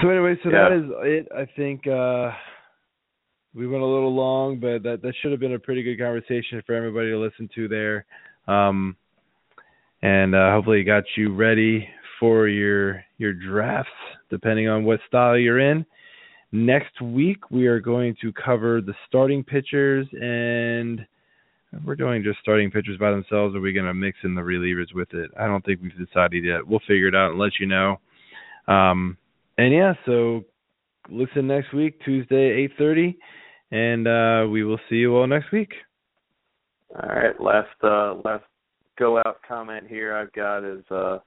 So anyway, so Yeah. that is it. I think uh we went a little long, but that that should have been a pretty good conversation for everybody to listen to there. Um and uh hopefully it got you ready for your your drafts depending on what style you're in. Next week we are going to cover the starting pitchers and we're doing just starting pitchers by themselves or are we going to mix in the relievers with it? I don't think we've decided yet. We'll figure it out and let you know. Um and yeah, so listen next week, Tuesday, eight thirty, and uh, we will see you all next week. All right, last uh, last go out comment here I've got is uh,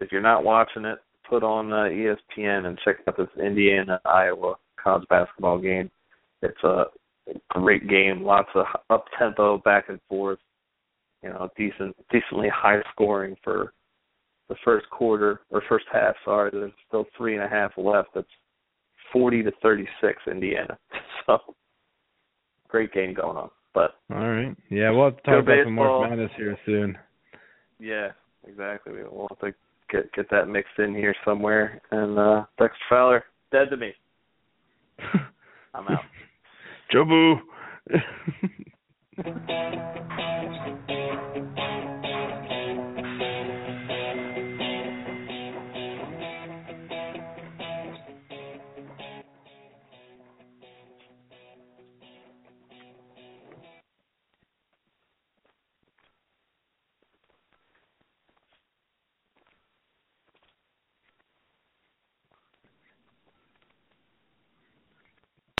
if you're not watching it, put on uh, ESPN and check out this Indiana Iowa college basketball game. It's a great game, lots of up tempo, back and forth. You know, decent, decently high scoring for the first quarter or first half. Sorry, there's still three and a half left. That's forty to thirty-six, Indiana. So, great game going on. But all right, yeah, we'll have to talk about some more Madness here soon. Yeah, exactly. We'll have to get get that mixed in here somewhere. And uh Dexter Fowler, dead to me. I'm out. Jobu.